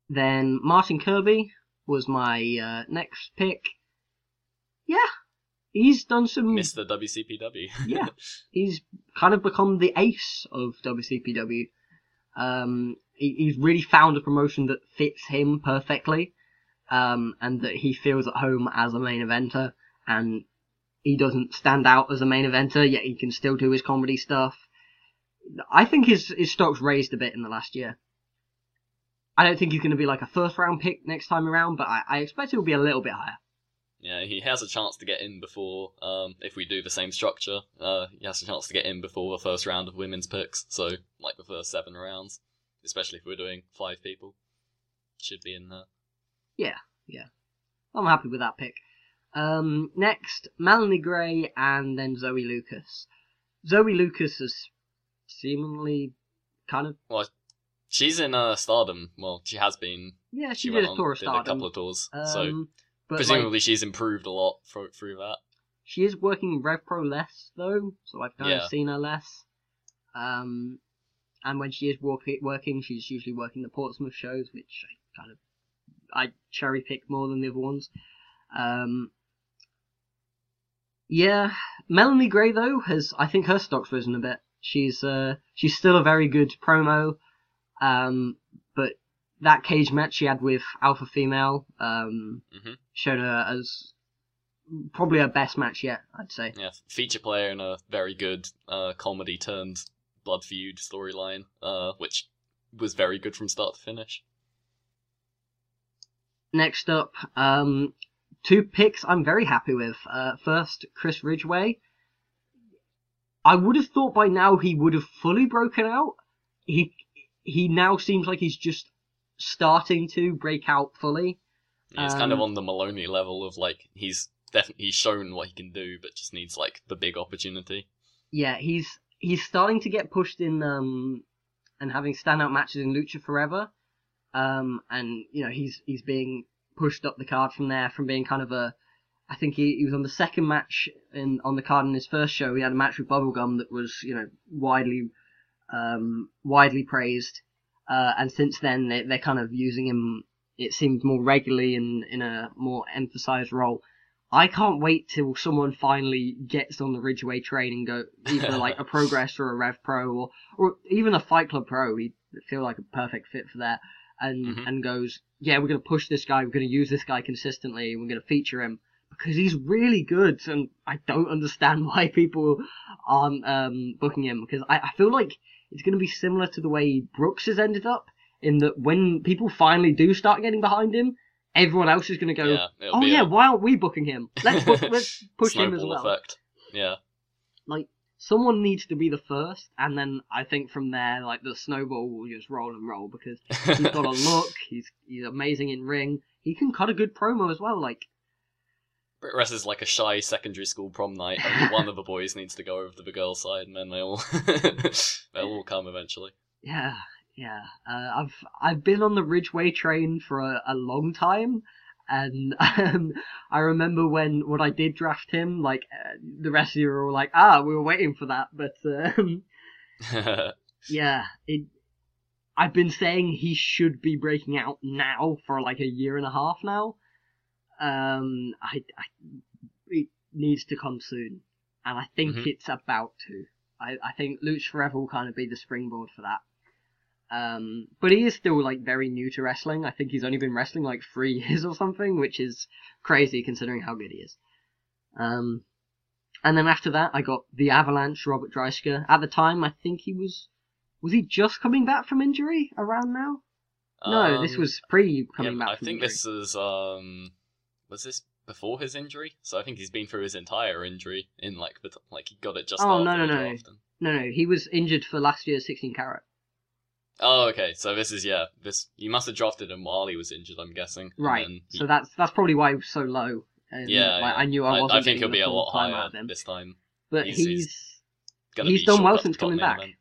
Then Martin Kirby was my uh, next pick. Yeah, he's done some. Mr. WCPW. Yeah. he's kind of become the ace of WCPW. Um, he, he's really found a promotion that fits him perfectly, um, and that he feels at home as a main eventer, and he doesn't stand out as a main eventer, yet he can still do his comedy stuff. I think his, his stock's raised a bit in the last year. I don't think he's going to be like a first round pick next time around, but I, I expect he'll be a little bit higher. Yeah, he has a chance to get in before, um, if we do the same structure, uh, he has a chance to get in before the first round of women's picks, so, like the first seven rounds, especially if we're doing five people. Should be in there. Yeah, yeah. I'm happy with that pick. Um, next, Melanie Gray and then Zoe Lucas. Zoe Lucas is seemingly kind of Well, She's in, uh, Stardom, well, she has been, yeah she, she, did a tour of did a couple of tours, so, um, but presumably like, she's improved a lot through, through that. she is working Rev Pro less though, so I've kind Yeah. of seen her less. Um, and when she is work- working, she's usually working the Portsmouth shows, which I kind of I cherry pick more than the other ones. Um, yeah, Melanie Gray though has I think her stock's risen a bit. She's uh she's still a very good promo, um, but that cage match she had with Alpha Female um Mhm. showed her as probably her best match yet. I'd say. Yeah, feature player in a very good, uh, comedy turned blood feud storyline, uh, which was very good from start to finish. Next up, um, two picks I'm very happy with. Uh, first, Chris Ridgeway. I would have thought by now he would have fully broken out. He he now seems like he's just starting to break out fully. He's kind of Um, on the Moloney level of like he's definitely he's shown what he can do, but just needs like the big opportunity. Yeah, he's he's starting to get pushed in um and having standout matches in Lucha Forever. Um and you know, he's he's being pushed up the card from there from being kind of a I think he, he was on the second match in on the card in his first show. He had a match with Bubblegum that was, you know, widely um widely praised. Uh and since then they they're kind of using him it seems more regularly in in a more emphasized role. I can't wait till someone finally gets on the Ridgeway train and go either like a Progress or a Rev Pro or or even a Fight Club Pro. He'd feel like a perfect fit for that, and Mhm. and goes, yeah, we're gonna push this guy. We're gonna use this guy consistently. We're gonna feature him because he's really good, and I don't understand why people aren't um, booking him because I, I feel like it's gonna be similar to the way Brooks has ended up in that when people finally do start getting behind him. Everyone else is going to go, yeah, oh yeah, a why aren't we booking him? Let's book, let's push him as well. effect. Yeah, Like someone needs to be the first, and then I think from there, like the snowball will just roll and roll because he's got a look. He's he's amazing in ring. He can cut a good promo as well. Like BritWres is like a shy secondary school prom night, and one of the boys needs to go over to the girls' side, and then they all they'll all come eventually. yeah, Yeah, uh, I've I've been on the Ridgeway train for a, a long time, and um, I remember when when I did draft him, like uh, the rest of you were all like, "Ah, we were waiting for that," but um, yeah, it. I've been saying he should be breaking out now for like a year and a half now. Um, I, I it needs to come soon, and I think Mhm. it's about to. I, I think Lucha Forever will kind of be the springboard for that. Um, but he is still like very new to wrestling. I think he's only been wrestling like three years or something, which is crazy considering how good he is. Um, and then after that, I got the Avalanche, Robert Dreisker. At the time, I think he was was he just coming back from injury around now? No, this Um, was pre yeah, coming back I from think injury. this is um, was this before his injury? So I think he's been through his entire injury in like the like he got it just Oh, after no, no, no. and- No, no, he was injured for last year's 16 carat. Oh, okay. So this is yeah. This you must have drafted him while he was injured. I'm guessing. Right. he- So that's that's probably why he was so low. And, yeah, like, yeah. I knew I wasn't. I, think he'll be a lot higher this time. But he's- he's, he's He's done well since coming back. event.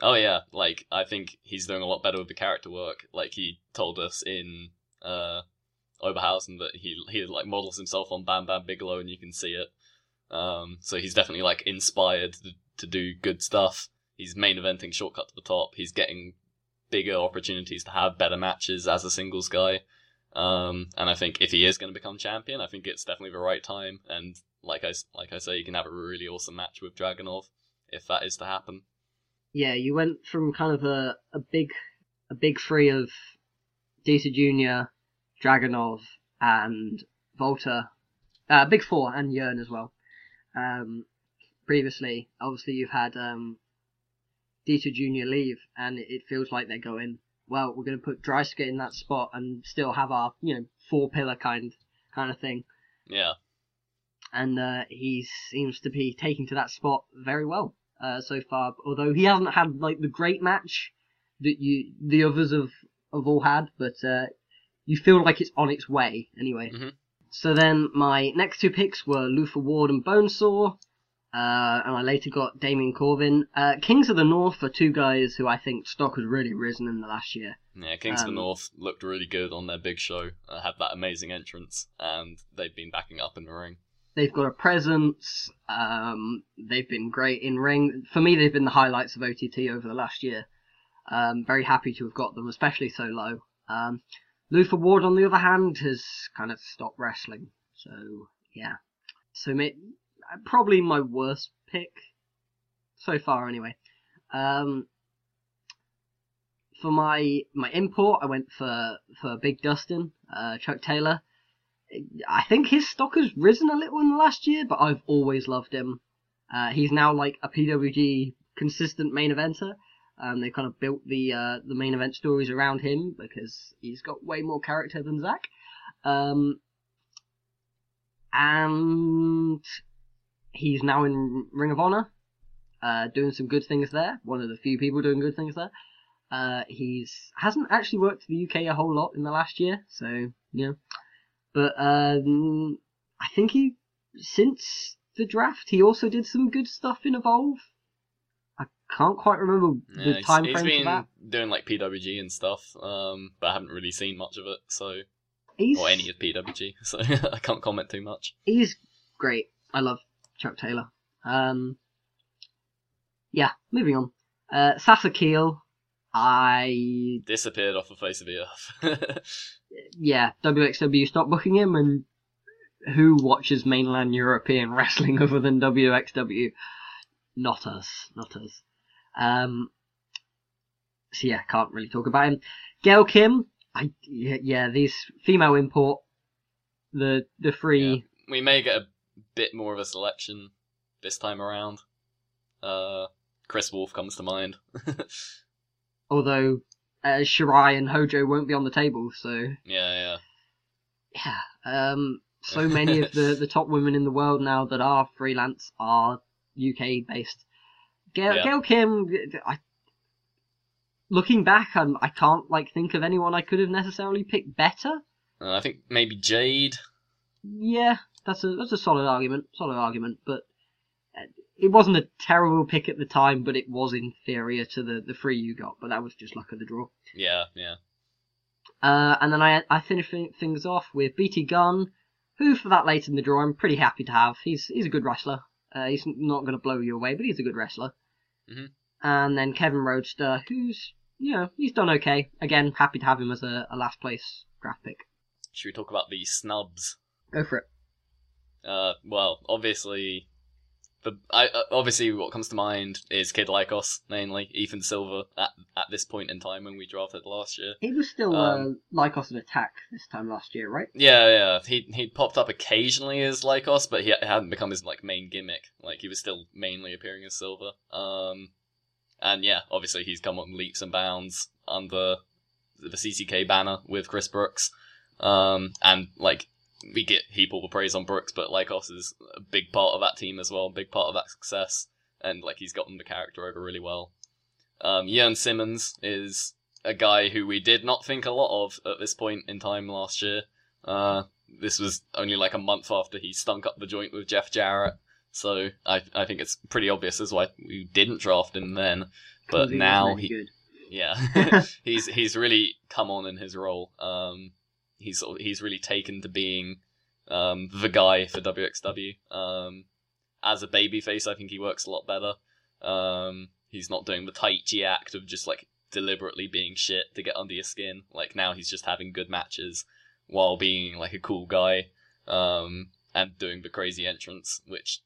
Oh yeah, like I think he's doing a lot better with the character work. Like he told us in uh Oberhausen that he he like models himself on Bam Bam Bigelow, and you can see it. Um, so he's definitely like inspired to, to do good stuff. He's main eventing shortcut to the top. He's getting bigger opportunities to have better matches as a singles guy. Um, and I think if he is going to become champion, I think it's definitely the right time. And like I like I say, you can have a really awesome match with Dragunov if that is to happen. yeah, you went from kind of a, a big a big three of Dita Junior, Dragunov, and WALTER, uh, big four and Jörn as well. Um, previously, obviously you've had um, Dieter Junior leave, and it feels like they're going. Well, we're going to put Dreisker in that spot and still have our you know four pillar kind kind of thing. Yeah. and uh, he seems to be taking to that spot very well uh, so far. Although he hasn't had like the great match that you the others have have all had, but uh, you feel like it's on its way anyway. Mhm. So then my next two picks were Luther Ward and Bonesaw. Uh, and I later got Damien Corvin. Uh, Kings of the North are two guys who I think stock has really risen in the last year. Yeah, Kings of Um, the North looked really good on their big show. Uh, had that amazing entrance, and they've been backing up in the ring. They've got a presence. Um, they've been great in ring. For me, they've been the highlights of OTT over the last year. Um, very happy to have got them, especially so low. Um, Luther Ward, on the other hand, has kind of stopped wrestling. So yeah, so probably my worst pick so far, anyway. Um, for my my import, I went for for Big Dustin, uh, Chuck Taylor. I think his stock has risen a little in the last year, but I've always loved him. Uh, he's now like a PWG consistent main eventer. Um, they kind of built the uh, the main event stories around him because he's got way more character than Zack. Um, and he's now in Ring of Honor, uh, doing some good things there. One of the few people doing good things there. Uh, he's hasn't actually worked for the UK a whole lot in the last year, so you know. But um, I think he since the draft he also did some good stuff in Evolve. I can't quite remember Yeah, the time he's frame been for that. doing like PWG and stuff, um, but I haven't really seen much of it, so He's or any of PWG, so I can't comment too much. he's great. I love Chuck Taylor. Um, yeah, moving on. Uh, Sasa Keel, I Disappeared off the face of the earth. yeah, WXW stopped booking him, and who watches mainland European wrestling other than WXW? Not us, not us. Um, so yeah, can't really talk about him. Gail Kim, I yeah, yeah these female import, the the three. we may get a bit more of a selection this time around. Uh, Kris Wolf comes to mind. Although uh, Shirai and Hojo won't be on the table, so yeah, yeah. yeah. Um, so many of the, the top women in the world now that are freelance are UK based. Gail, Yeah. Gail Kim, I, looking back, I'm, I can't like think of anyone I could have necessarily picked better. Uh, I think maybe Jade. Yeah, that's a that's a solid argument, solid argument. But uh, it wasn't a terrible pick at the time, but it was inferior to the the three you got. But that was just luck of the draw. Yeah, yeah. Uh, and then I I finished things off with BT Gunn, who for that late in the draw I'm pretty happy to have. He's he's a good wrestler. Uh, he's not going to blow you away, but he's a good wrestler. Mhm. And then Kevin Roadster, who's you know he's done okay. Again, happy to have him as a, a last place draft pick. Should we talk about the snubs? Go for it. Uh, well, obviously, the I uh, obviously what comes to mind is Kid Lykos mainly Ethan Silver at at this point in time when we drafted last year. He was still Um, uh, Lykos an attack this time last year, right? Yeah, yeah. He he popped up occasionally as Lykos, but he hadn't become his like main gimmick. Like he was still mainly appearing as Silver. Um, and yeah, obviously he's come on leaps and bounds under the CCK banner with Chris Brooks. Um, and like we get heap all the praise on Brooks, but Lykos is a big part of that team as well, a big part of that success. And like he's gotten the character over really well. Um, Jörn Simmons is a guy who we did not think a lot of at this point in time last year. Uh, this was only like a month after he stunk up the joint with Jeff Jarrett, so I I think it's pretty obvious as why we didn't draft him then. But now he, good. yeah, he's he's really come on in his role. Um, he's sort of- he's really taken to being um the guy for WXW. Um, as a babyface, I think he works a lot better. Um, he's not doing the Taichi act of just like deliberately being shit to get under your skin. Like now he's just having good matches while being like a cool guy. Um, and doing the crazy entrance, which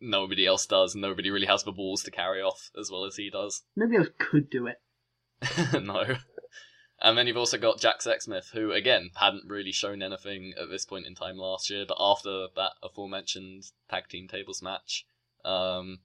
nobody else does. Nobody really has the balls to carry off as well as he does. Nobody else could do it. no. And then you've also got Jack Sexsmith, who again hadn't really shown anything at this point in time last year, but after that aforementioned tag team tables match, um,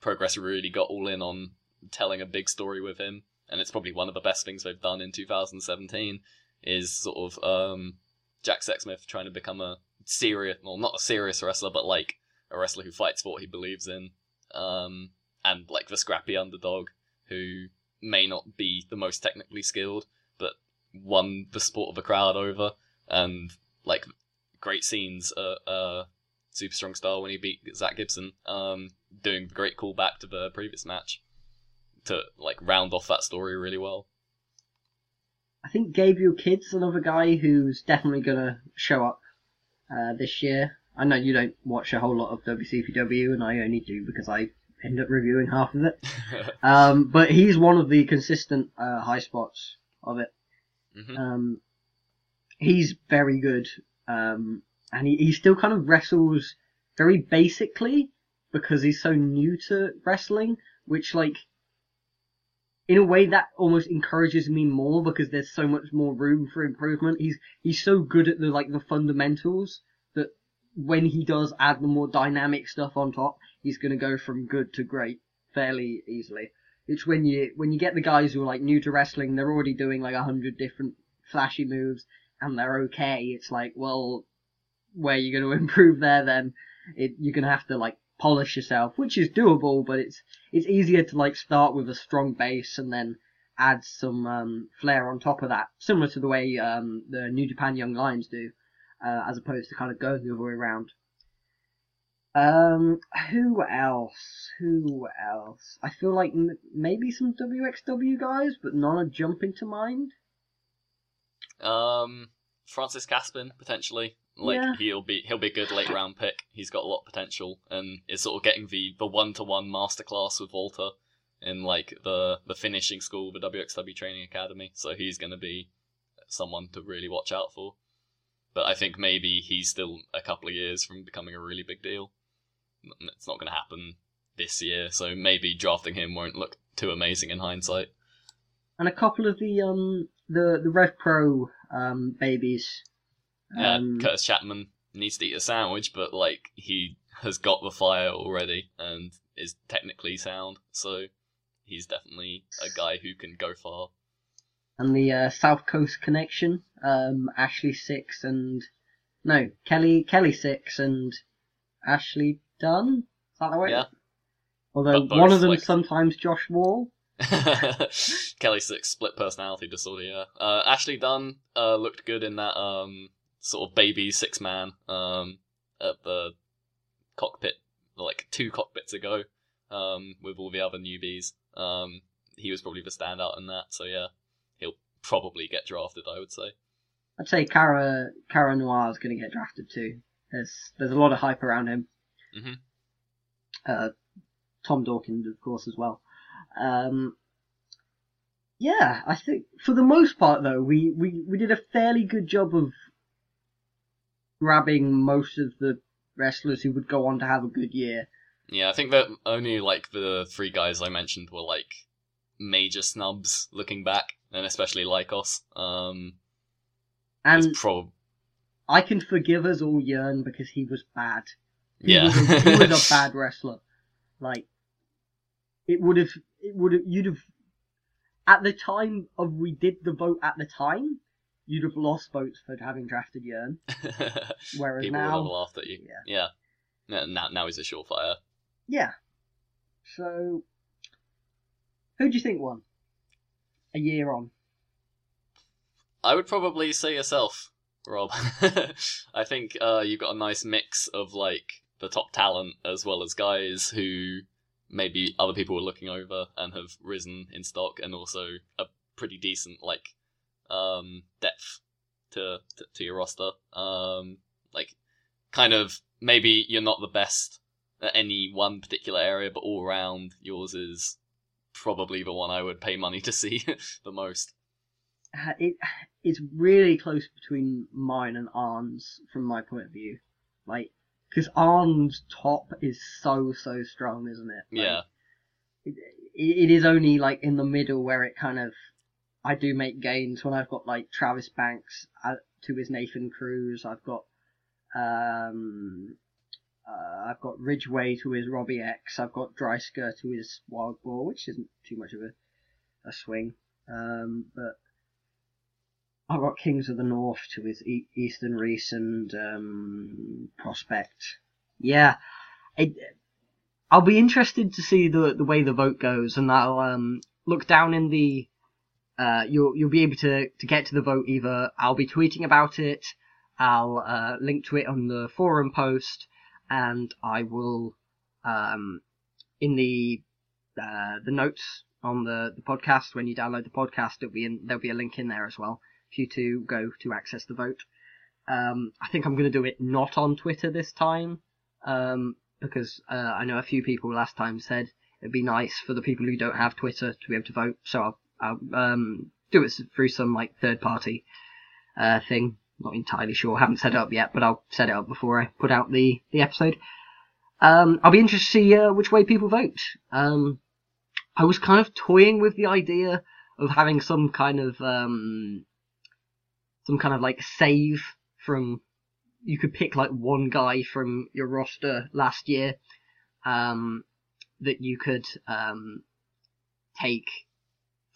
Progress really got all in on telling a big story with him, and it's probably one of the best things they've done in 2017. Is sort of um, Jack Sexsmith trying to become a serious, well, not a serious wrestler, but like a wrestler who fights for what he believes in, um, and like the scrappy underdog who may not be the most technically skilled, but won the support of the crowd over, and like great scenes. Uh, uh, Super Strong Style when he beat Zack Gibson, um, doing the great callback to the previous match to like round off that story really well. I think Gabriel Kidd's another guy who's definitely gonna show up uh, this year. I know you don't watch a whole lot of WCPW, and I only do because I end up reviewing half of it. Um, but he's one of the consistent uh, high spots of it. hmm Um, he's very good, um, and he, he still kind of wrestles very basically because he's so new to wrestling, which like in a way that almost encourages me more because there's so much more room for improvement. He's he's so good at the like the fundamentals that when he does add the more dynamic stuff on top, he's gonna go from good to great fairly easily. It's when you when you get the guys who are like new to wrestling, they're already doing like a hundred different flashy moves and they're okay. It's like, well, where are you going to improve there then? It, you're going to have to like polish yourself, which is doable, but it's it's easier to like start with a strong base and then add some um, flair on top of that, similar to the way um, the New Japan Young Lions do, uh, as opposed to kind of going the other way around. Um, who else? Who else? I feel like m- maybe some WXW guys, but none are jumping to mind. Um, Francis Kaspin potentially. Like Yeah. he'll be he'll be a good late round pick. He's got a lot of potential and is sort of getting the the one to one masterclass with Walter in like the the finishing school, the WXW training academy. So he's going to be someone to really watch out for. But I think maybe he's still a couple of years from becoming a really big deal. It's not going to happen this year, so maybe drafting him won't look too amazing in hindsight. and a couple of the um the the Rev Pro um babies. Yeah, Um, Kurtis Chapman needs to eat a sandwich, but like he has got the fire already and is technically sound, so he's definitely a guy who can go far. and the uh, South Coast Connection, um Ashley Six and no Kelly Kelly Six and Ashley Dunn. Is that the way? Yeah. Although both, one of them like- sometimes Josh Wall. Kelly Six split personality disorder. Yeah, uh, Ashley Dunn uh, looked good in that um, sort of baby six man um, at the cockpit like two cockpits ago um, with all the other newbies. Um, he was probably the standout in that. So yeah, he'll probably get drafted. I would say. I'd say Cara Kara Noir is going to get drafted too. There's there's a lot of hype around him. Mhm. Uh, Tom Dawkins, of course, as well. Um, yeah, I think for the most part though, we, we, we did a fairly good job of grabbing most of the wrestlers who would go on to have a good year. Yeah, I think that only like the three guys I mentioned were like major snubs looking back, and especially Lykos. Um, And prob- I can forgive us all Jörn because he was bad. He yeah, was a, he was a bad wrestler. Like it would have, it would have, you'd have. At the time of we did the vote at the time, you'd have lost votes for having drafted Jörn. Whereas People would have laughed at you. Yeah. Yeah. Now, now he's a surefire. yeah. So, who do you think won? A year on. I would probably say yourself, Rob. I think uh, you've got a nice mix of like the top talent as well as guys who maybe other people were looking over and have risen in stock, and also a pretty decent like um, depth to, to to your roster. Um, like kind of maybe you're not the best at any one particular area, but all around yours is probably the one I would pay money to see the most. Uh, It it's really close between mine and Arn's from my point of view. Like, because Arn's top is so so strong, isn't it? Like, Yeah. it, it is only like in the middle where it kind of I do make gains when I've got like Travis Banks uh, to his Nathan Cruz. I've got um uh, I've got Ridgeway to his Robbie X. I've got Dreisker to his Wild Boar, which isn't too much of a a swing. Um, but I've got Kings of the North to his e- Eastern Reese and um, Prospect. Yeah, it, I'll be interested to see the the way the vote goes, and I'll um, look down in the. Uh, you'll you'll be able to to get to the vote either. I'll be tweeting about it. I'll uh, link to it on the forum post, and I will um, in the uh, the notes on the, the podcast when you download the podcast. It'll be in, there'll be a link in there as well you to go to access the vote. Um, I think I'm going to do it not on Twitter this time um, because uh, I know a few people last time said it'd be nice for the people who don't have Twitter to be able to vote. So I'll, I'll um, do it through some like third party uh, thing. Not entirely sure. Haven't set it up yet, but I'll set it up before I put out the the episode. Um, I'll be interested to see uh, which way people vote. Um, I was kind of toying with the idea of having some kind of um, some kind of like save from you could pick like one guy from your roster last year um, that you could um, take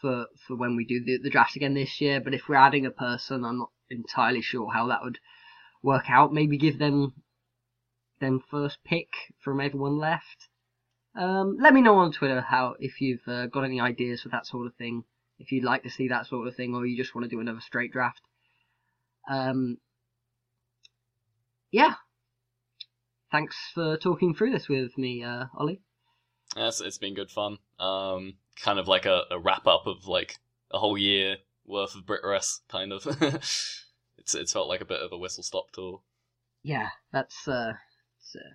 for for when we do the, the draft again this year. But if we're adding a person, I'm not entirely sure how that would work out. Maybe give them them first pick from everyone left. Um, let me know on Twitter how if you've uh, got any ideas for that sort of thing. If you'd like to see that sort of thing, or you just want to do another straight draft. Um, yeah. Thanks for talking through this with me, uh, Ollie. Yes, it's been good fun. Um, kind of like a, a wrap up of like a whole year worth of BritWres, kind of. it's it's felt like a bit of a whistle stop tour. Yeah, that's uh, it's, uh,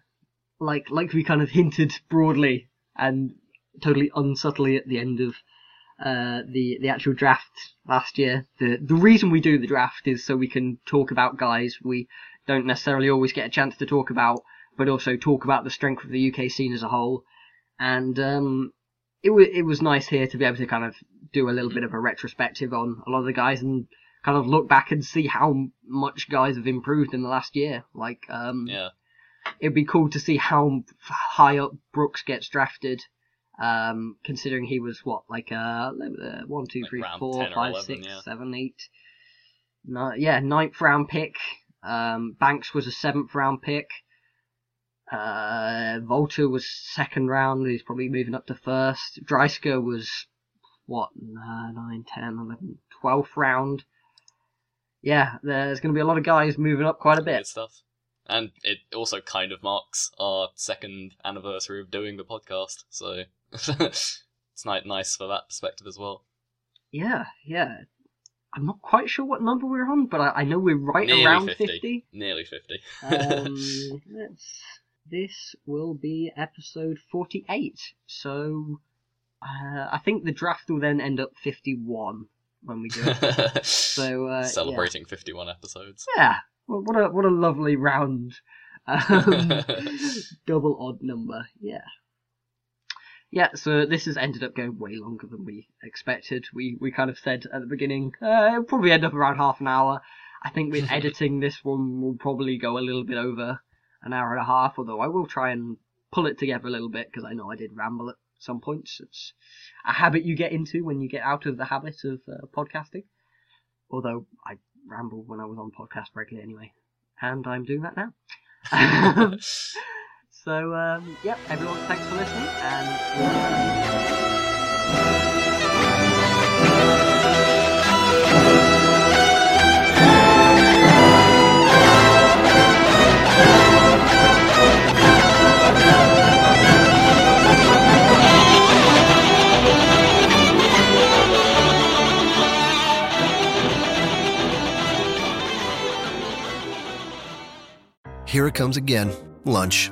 like like we kind of hinted broadly and totally unsubtly at the end of uh, the the actual draft last year. The the reason we do the draft is so we can talk about guys we don't necessarily always get a chance to talk about, but also talk about the strength of the UK scene as a whole. And um, it was it was nice here to be able to kind of do a little bit of a retrospective on a lot of the guys and kind of look back and see how much guys have improved in the last year. Like um, Yeah, it'd be cool to see how high up Brookes gets drafted. Um, considering he was what, like uh, uh, one, two, Like three, four, 10 five, 11, six, yeah. seven, eight. No, yeah, ninth round pick. Um, Banks was a seventh round pick. Uh, WALTER was second round. He's probably moving up to first. Dreisker was what, uh, 9, 10, 11, 12th round. Yeah, there's going to be a lot of guys moving up quite a bit. good stuff. and it also kind of marks our second anniversary of doing the podcast, so it's ni- nice for that perspective as well. Yeah, yeah. I'm not quite sure what number we're on, but I, I know we're right Nearly around 50. 50. Nearly 50. Um, this will be episode 48. So, uh, I think the draft will then end up 51 when we do it. So, uh, Celebrating 51 episodes. Yeah. Well, what a what a lovely round, um, double odd number. Yeah. Yeah. So this has ended up going way longer than we expected. We we kind of said at the beginning uh, it'll probably end up around half an hour. I think with editing this one will probably go a little bit over an hour and a half. Although I will try and pull it together a little bit because I know I did ramble at some points. It's a habit you get into when you get out of the habit of uh, podcasting. Although I rambled when I was on podcast regularly anyway, and I'm doing that now. so, um, yeah, everyone, thanks for listening, and. Here it comes again. Lunch.